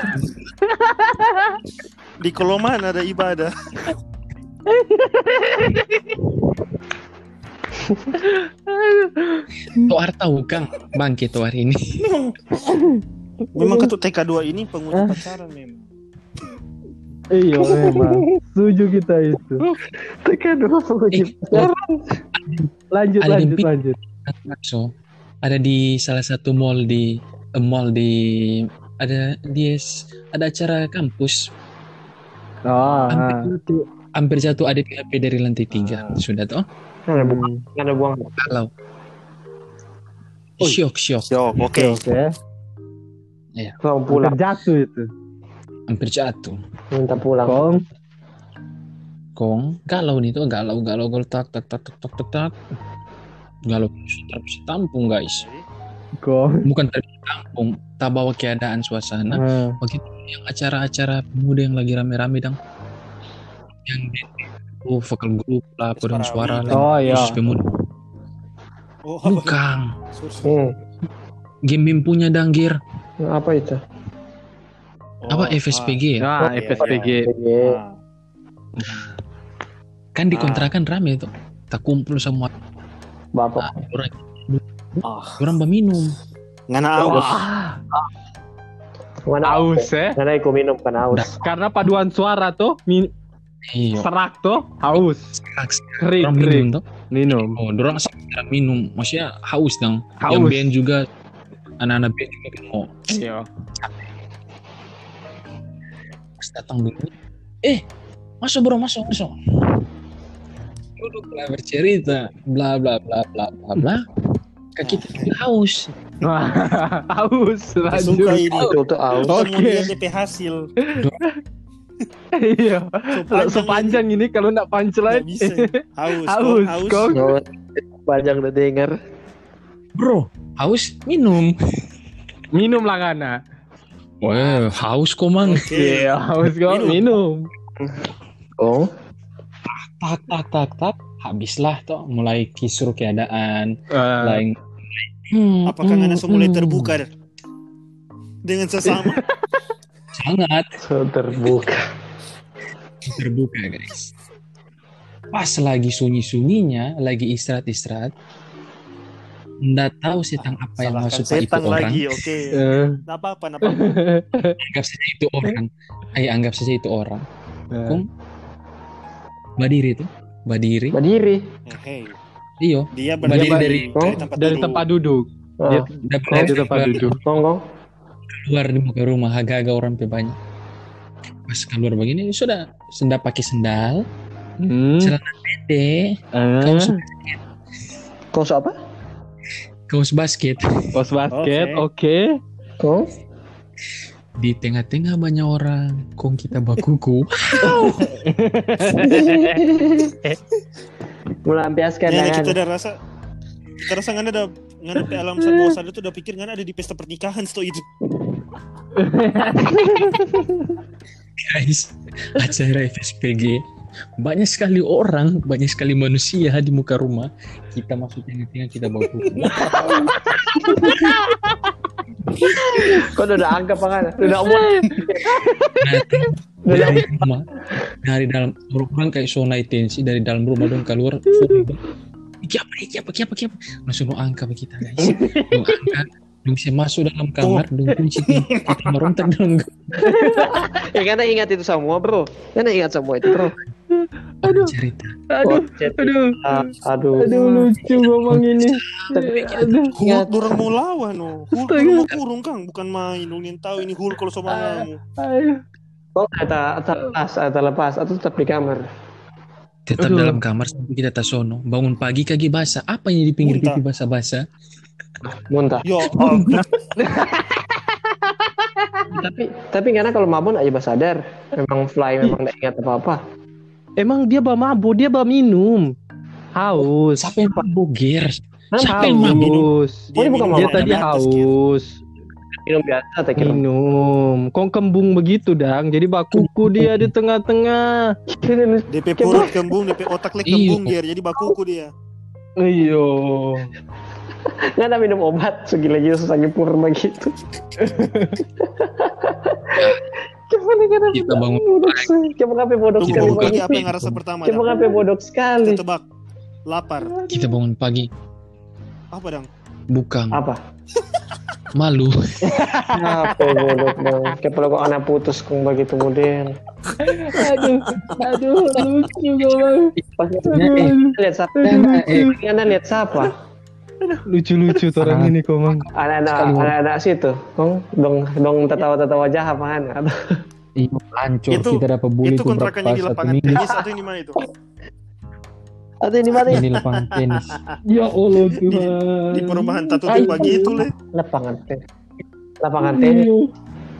Di Koloman ada ibadah. Toar tahu Kang bangkit Toar ini. Memang ketua TK2 ini penguji pacaran memang. Iya, memang. Setuju kita itu. tekan dua penguji Eh, Lanjut, Ada lanjut, di- lanjut. So, ada di salah satu mall di eh, mall di ada di ada acara kampus Oh, hampir ah. jatuh hampir jatuh ada HP dari lantai tiga sudah toh ada buang Hmm. ada buang kalau Oh. syok syok Yo, Oke, oke. oke. mau pulang Jatuh itu. Hampir jatuh. Minta pulang. Kong. kong. Galau nih tuh. Galau galau. Galau tak tak tak tak tak tak, tak. galau. Tak bisa tampung guys. Kong. bukan tak tampung tak bawa keadaan suasana. Ah. begitu yang acara-acara pemuda yang lagi rame-rame dong yang di oh, vokal grup lah suara lah Oh, iya. pemuda. Oh, bukan. hmm. game BIM punya danggir apa itu apa Oh, FSPG ya Nah, iya, FSPG. ah. Ah. kan dikontrakan rame tuh tak kumpul semua bapak nah, orang Ah. orang minum Ngana aus. mana Aus eh. mana aku minum kan aus Karena paduan suara tuh min iya serak tuh haus. Kering, orang kering. minum tuh Minum. oh orang sekarang minum maksudnya haus dong Haus. yang band juga anak-anak band juga kan mau Iya. Pas datang dulu eh masuk bro masuk masuk duduk lah bercerita bla bla bla bla bla bla kaki kita haus Wah, haus lanjut. ini. itu tuh aus Oke. Kemudian DP hasil. Iya. Kalau sepanjang ini kalau nak Nggak punchline. Haus. haus, Haus. kok. Panjang udah dengar bro haus minum minum lah Ngana. Wah, haus kok mang. Iya, haus kok Minum. minum. oh Tak tak tak tak. Habislah toh mulai kisru keadaan, Eh, lain. Hmm, Apakah hmm, Ngana sudah mulai hmm. terbuka dengan sesama? Sangat so terbuka terbuka guys. Pas lagi sunyi-sunyinya, lagi istirahat-istirahat, nggak tahu setan apa yang Salahkan masuk ke itu setan orang. lagi. Oke. eh, Nggak apa-apa, nggak apa-apa. Anggap saja itu orang. Ayo anggap saja itu orang. eh. Kong Badiri itu, Badiri. berdiri Eh, Hey, Iyo, dia Berdiri dari- dari tempat dari duduk. tempat duduk. Dia ah, dapat dari tempat duduk. gonggong keluar di muka rumah agak-agak orang pe banyak. Pas keluar begini sudah sendal pakai sendal, Hmm. celana pendek, Eh, kaos kau so apa kaos basket. pos basket, oke. kau Di tengah-tengah banyak orang, kong kita bakuku. melampiaskan Ya, tangan kita udah rasa kita rasa ngana ada ngana pe alam bawah sadar tuh udah pikir ngana ada di pesta pernikahan setelah itu. Guys, acara FSPG banyak sekali orang, banyak sekali manusia di muka rumah. Kita masuk tengah-tengah kita bawa. Kau udah anggap apa kan? Udah mau Datang dari rumah, dari dalam orang kayak zona tensi dari dalam rumah dong keluar. Iki apa, iki apa, iki apa, iki apa. Langsung dong angkat kita guys. Dong angkat, dong bisa masuk dalam kamar, dong kunci kita merontak dalam Ya karena ingat itu semua bro. Karena ingat semua itu bro. Aduh. cerita. Aduh, Oh, chat. aduh, Ah, aduh. aduh lucu ngomong ini. Tapi Aduh. Hulk dorang mau lawan no. Hulk Astaga. dorang mau kurung kang, bukan main. Lu yang tahu ini Hulk kalau sama kamu. Ayo. kau ada lepas, ada lepas atau tetap di kamar. Tetap Aduh. dalam kamar sampai kita tasono. Bangun pagi kaki basah. Apa yang di pinggir pipi basah-basah? Muntah. Ya, ampun. tapi tapi karena kalau mabon aja sadar. Memang fly memang tidak ingat apa apa. Emang dia bawa mabuk, dia bawa minum. Haus. Siapa yang mabuk ger? Kan Siapa yang mabuk? Haus. Oh, ini bukan minum Dia tadi haus. minum biasa tak kira. Minum. Kok kembung begitu, Dang? Jadi bakuku dia di tengah-tengah. DP perut kembung, DP otak lek kembung dia, jadi bakuku dia. Iyo. Nggak ada minum obat segila gila susah nyepur begitu. Kena Kita bangun. Coba ngapain bodoh sekali tunggu pagi begitu. apa yang ngerasa pertama? Coba Dang? ngapain bodoh sekali. Kita tebak. Lapar. Kita bangun pagi. Apa dong? Bukan. Apa? Malu. Apa bodoh dong? Kalau kok anak putus kong begitu model. Aduh, aduh, lucu gua. Pas Eh, lihat siapa? eh, Ini anda lihat siapa? Lucu-lucu tuh orang ini kok, Mang. Anak-anak anak-anak situ. Kong dong dong tertawa-tertawa jahat apaan? Atau Iya, hancur Itu- kita dapat bully itu kontrakannya di satu lapangan minggu. tenis atau ini mana itu? atau ini mana ya? Ini lapangan tenis. Ya Allah Tuhan. Di perumahan Tatu di pagi itu le. Lapangan tenis. Lapangan tenis.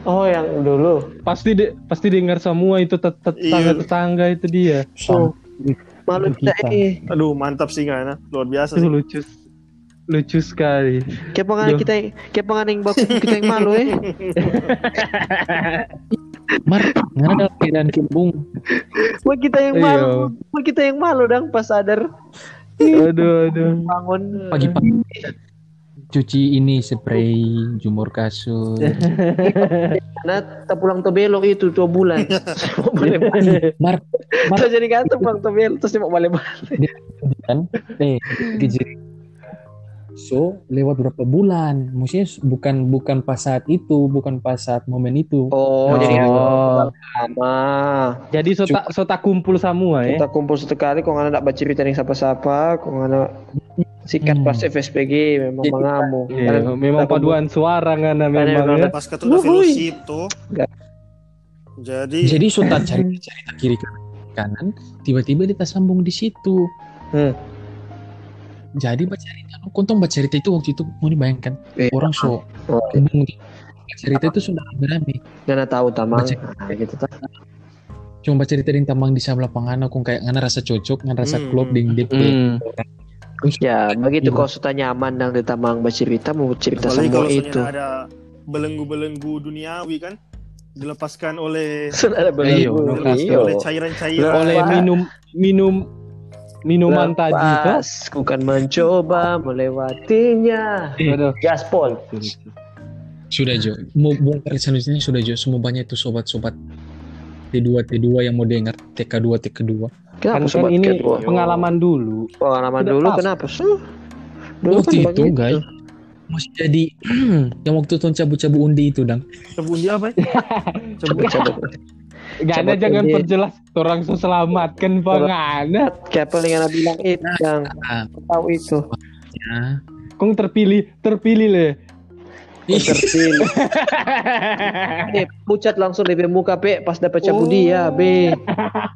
Oh yang dulu. Pasti de, pasti dengar semua itu tet- tet- Iya. tetangga-tetangga itu dia. Oh, malu Kita. ini. Aduh mantap sih Ngana. Luar biasa Itu sih. lucu. Lucu sekali. Kayak pengen kita kayak pengen yang baku kita yang malu eh. Mar, mana ada keadaan kembung? Wah kita yang Iya. malu. Wah kita yang malu dong pas sadar Aduh, aduh. bangun. Pagi-pagi cuci ini spray jumur kasur. Nah, kita pulang ke belok itu dua bulan. Mar, Mar Terus jadi kan pulang ke belok terus dia mau balik-balik. kan? Eh, kejadian. So, lewat berapa bulan? Maksudnya bukan bukan pas saat itu, bukan pas saat momen itu. Oh, Oh. jadi lama. Jadi sota sota kumpul semua ya. Kita kumpul satu kali, kok nggak ada bercerita nih siapa-siapa, kok nggak ada sikat Hmm. pas FSPG memang Jadi- mengamu. Iya, Karena memang paduan suara ngana Karena memang memang ya. Pas Wuhui. fellowship tuh. Jadi, Jadi sudah cari cerita kiri kanan, tiba-tiba kita sambung di situ. Hmm. Jadi baca cerita, kontong baca cerita itu waktu itu mau dibayangkan Eh, orang so Oh. kembung baca cerita itu sudah rame. Nggak tahu tamang. Baca. Kayak gitu tak. Cuma baca cerita yang tamang di sebelah lapangan, aku kayak ngana rasa cocok, ngana rasa Hmm. klop ding DP. Hmm. Ya, begitu Iya. kau sudah nyaman dan di tamang bercerita mau cerita apalagi semua kalau itu. ada belenggu-belenggu duniawi kan dilepaskan oleh Sudah ada Iya, belenggu. Iya. oleh cairan-cairan Oleh minum minum minuman tadi tuh. Lepas, ku kan mencoba melewatinya. Aduh. Gaspol. Sudah Jo, mau bongkar selanjutnya sudah Jo, semua banyak tuh sobat-sobat T2 T2 yang mau dengar TK2 TK2. Kenapa Kan, kan sobat ini kedua? pengalaman dulu. Pengalaman Tidak dulu pas. kenapa sih? Dulu Waktu kan itu begitu. guys, masih jadi yang waktu tuh cabu-cabu undi itu dang. Tebundi apa ya? Cabut-cabut. Gak ada Coba jangan ini. perjelas orang selamatkan pengana. Kayak apa yang bilang itu yang Ah, tahu itu. ya. Kong terpilih terpilih le. Terpilih. Eh, pucat langsung di muka pe pas dapat cabut Oh. dia be.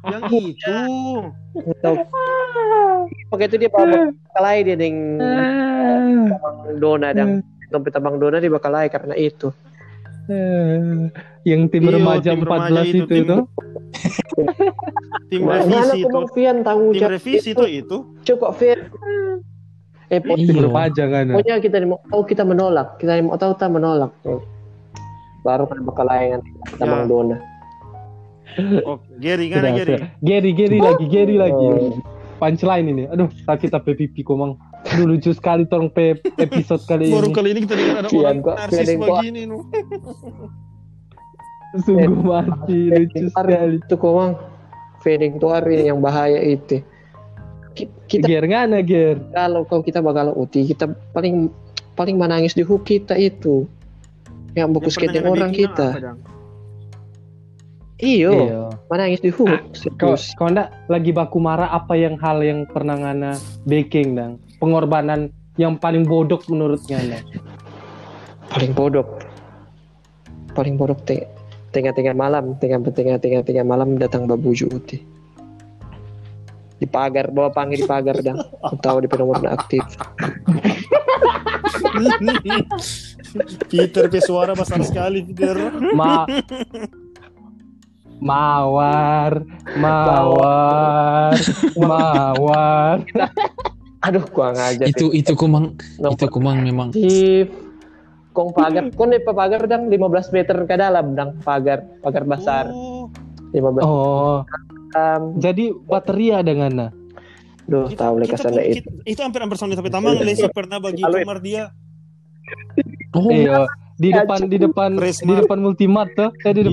Yang itu. Tahu. Pakai itu dia bawa bakalai dia deng dona dan dompet abang dona dia bakalai karena itu. Yang tim Iya, remaja tim 14 remaja itu itu, tim- itu. Tim revisi itu. Tim revisi itu itu. cukup Fian. Eh, Tim Iya. remaja kan. pokoknya kita mau tahu kita menolak, kita mau tahu kita menolak. Baru kan bakal layangan abang Ya. dona. Oh, Gary kan Gary. Gary, Gary lagi, Gary lagi. Oh. Punchline ini. Aduh, sakit apa pipi komang. Aduh, lucu sekali tolong pe episode kali Baru ini. kali ini kita dengar ada orang narsis begini nu. Sungguh mati, lucu sekali. itu komang fading tuh hari yang bahaya itu Ki- kita Ger ngana, Ger. kalau kalau kita bakal uti kita paling paling menangis di hook kita itu yang Yang bagus skating yang orang kita iyo Iya. menangis di hook Kau, serius kau ndak lagi baku marah apa yang hal yang pernah ngana baking dang? Pengorbanan yang paling bodok menurut ngana. paling bodoh paling bodoh te- tengah-tengah malam tengah tengah tengah tengah malam datang babuju uti di pagar bawa panggil di pagar dah tahu di nomor aktif Peter pe suara besar sekali Peter. Ma Mawar, mawar, mawar. Aduh gua ngajar Itu itu kumang itu kumang memang. Sip. Kong pagar, kong di pagar dang? 15 meter ke dalam dang. Pagar, pagar besar Oh, 15 Oh, um, jadi bateria dengan na. Duh, kita- tahu anda pun- itu. kita- Itu hampir hampir sama tapi tamang Lesi pernah bagi Halo, kamar dia. Oh, Iya, di depan di depan di depan Multimart tuh, eh di Iya.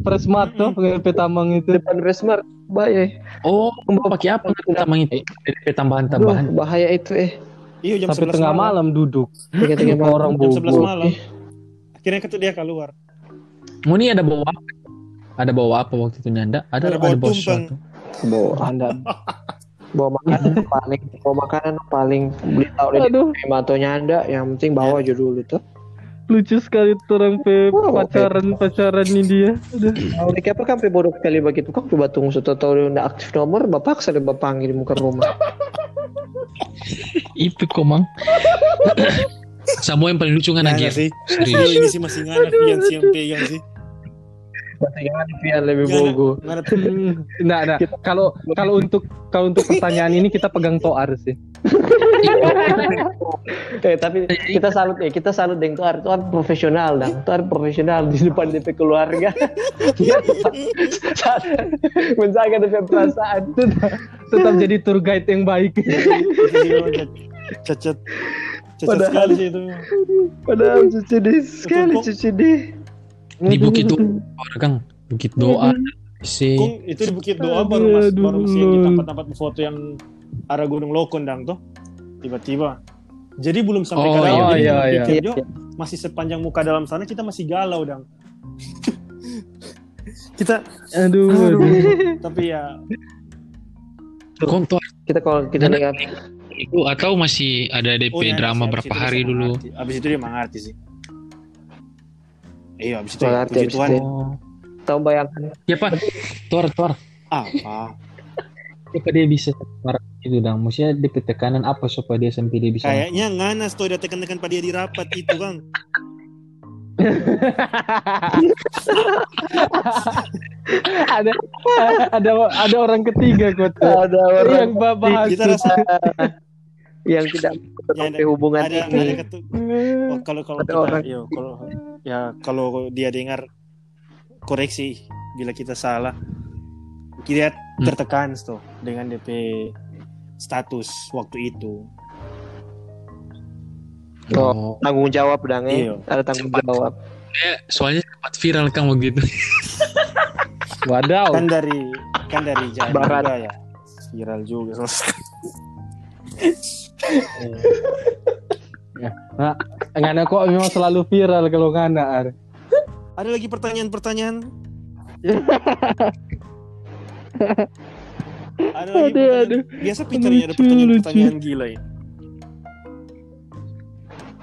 Depan Presmart tuh, pengen tamang itu. Depan Resmart, bahaya. oh, pakai apa tamang itu? DP tambahan-tambahan. Duh, bahaya itu eh. Iya jam Sampai 11 tengah malam. malam duduk. Malam. Orang Jam 11 bobo. malam. Akhirnya ketuk dia keluar. Mau nih ada bawa apa? Ada bawa apa waktu itu nyanda? Ada Ada ada, bawa bawa tumpeng. sesuatu. Bawa, Anda. bawa makanan paling, bawa makanan paling beli tahu deh. Aduh, Atau nyanda, yang penting bawa aja dulu tuh. Lucu sekali tuh orang pe Wow, pacaran pacaran ini dia. Deh apa kan pe bodoh sekali begitu kan coba tunggu satu tahu dia udah aktif nomor, bapak saya bapak panggil muka rumah. Itu kumang. Sama yang paling lucu kan lagi. sih. Iya, Serius. ini sih masih ngana Pian sih yang sih. Jangan lebih bogo. Nah, nah, kalau kalau untuk kalau untuk pertanyaan ini kita pegang toar sih. Eh tapi kita salut eh kita salut dengan Tuar Tuar profesional dong Tuar profesional di depan DP keluarga menjaga DP perasaan Tetap, tetap jadi tour guide yang baik. Cacat. Cacat Padahal- sekali sih itu. padahal cuci deh sekali cuci deh Di Bukit Doa, Kang. Bukit Doa. Si Kung itu di Bukit Doa baru mas baru sih di tempat-tempat foto yang arah Gunung Lokon dang tuh. Tiba-tiba. Jadi belum sampai Oh, ke dalam. iya, iya, iya. pikir, Iya, "Jo, masih sepanjang muka dalam sana kita masih galau dang. kita Aduh, aduh. tapi ya Kong tuh kita kalau kita lihat itu atau masih ada DP oh, ya, drama abis berapa hari dulu? ngerti. Abis itu dia mengerti sih. Iya, abis itu ya, Mengerti puji abis Tuhan. itu. Oh. tahu bayangkan Ya Pak, tuar tuar. Apa? Apa dia bisa marah itu dong? Maksudnya DP tekanan apa supaya dia sampai dia bisa? Kayaknya nganas tuh dia tekan-tekan pada dia di rapat itu, Bang. ada ada ada orang ketiga kok tuh. ada orang yang ba- bahas Kita rasa yang tidak Ya, sampai hubungan ada ini ada ketu oh, kalau kalau Ada kita orang. yo, kalau ya kalau dia dengar koreksi bila kita salah kita Hmm. tertekan tuh dengan DP status waktu itu Oh, tanggung jawab dong Iya. eh ada tanggung Cepat. jawab Ya, soalnya sempat viral kan begitu. Wadaw. kan dari kan dari jadi Barat. juga ya viral juga Ngana kok memang selalu viral kalau ngana. Ada lagi pertanyaan-pertanyaan ada lagi Aduh, pertanyaan. aduh. biasa ini ada Lucu, pertanyaan-pertanyaan gila ya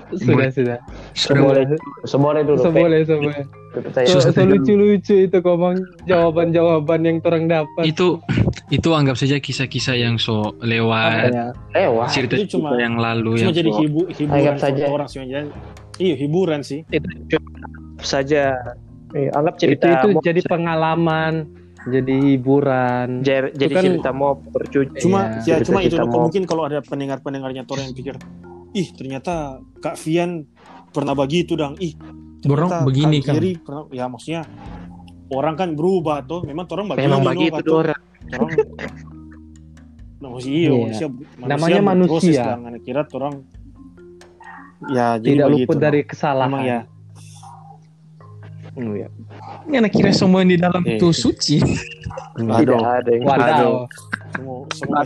Sudah, sudah. seboleh seboleh dulu Pe. Seboleh, seboleh. Percaya. So, Susah. so lucu-lucu itu komang jawaban-jawaban yang orang dapat. itu itu anggap saja kisah-kisah yang so lewat eh wah cerita Itu cuma- yang lalu cuma yang jadi so- hibu hiburan Anggap saja. orang sih iya hiburan sih itu cuma saja eh, anggap Itu cerita itu mau jadi pengalaman, jadi hiburan. Jer, jadi kan, cerita mau percuci cuma iya, ya, ya cuma itu mungkin kalau ada pendengar pendengarnya Tor yang pikir ih ternyata Kak Vian pernah bagi itu dong ih Borong begini kan pernah, ya maksudnya orang kan berubah tuh memang orang bagi memang bagi itu orang nah, manusia, iya. manusia, namanya manusia kira orang ya jadi tidak luput dari kesalahan. Ya. Iya. ini nah kira semua yang di dalam iya. itu suci. Tidak ada yang Waduh. Semua, semua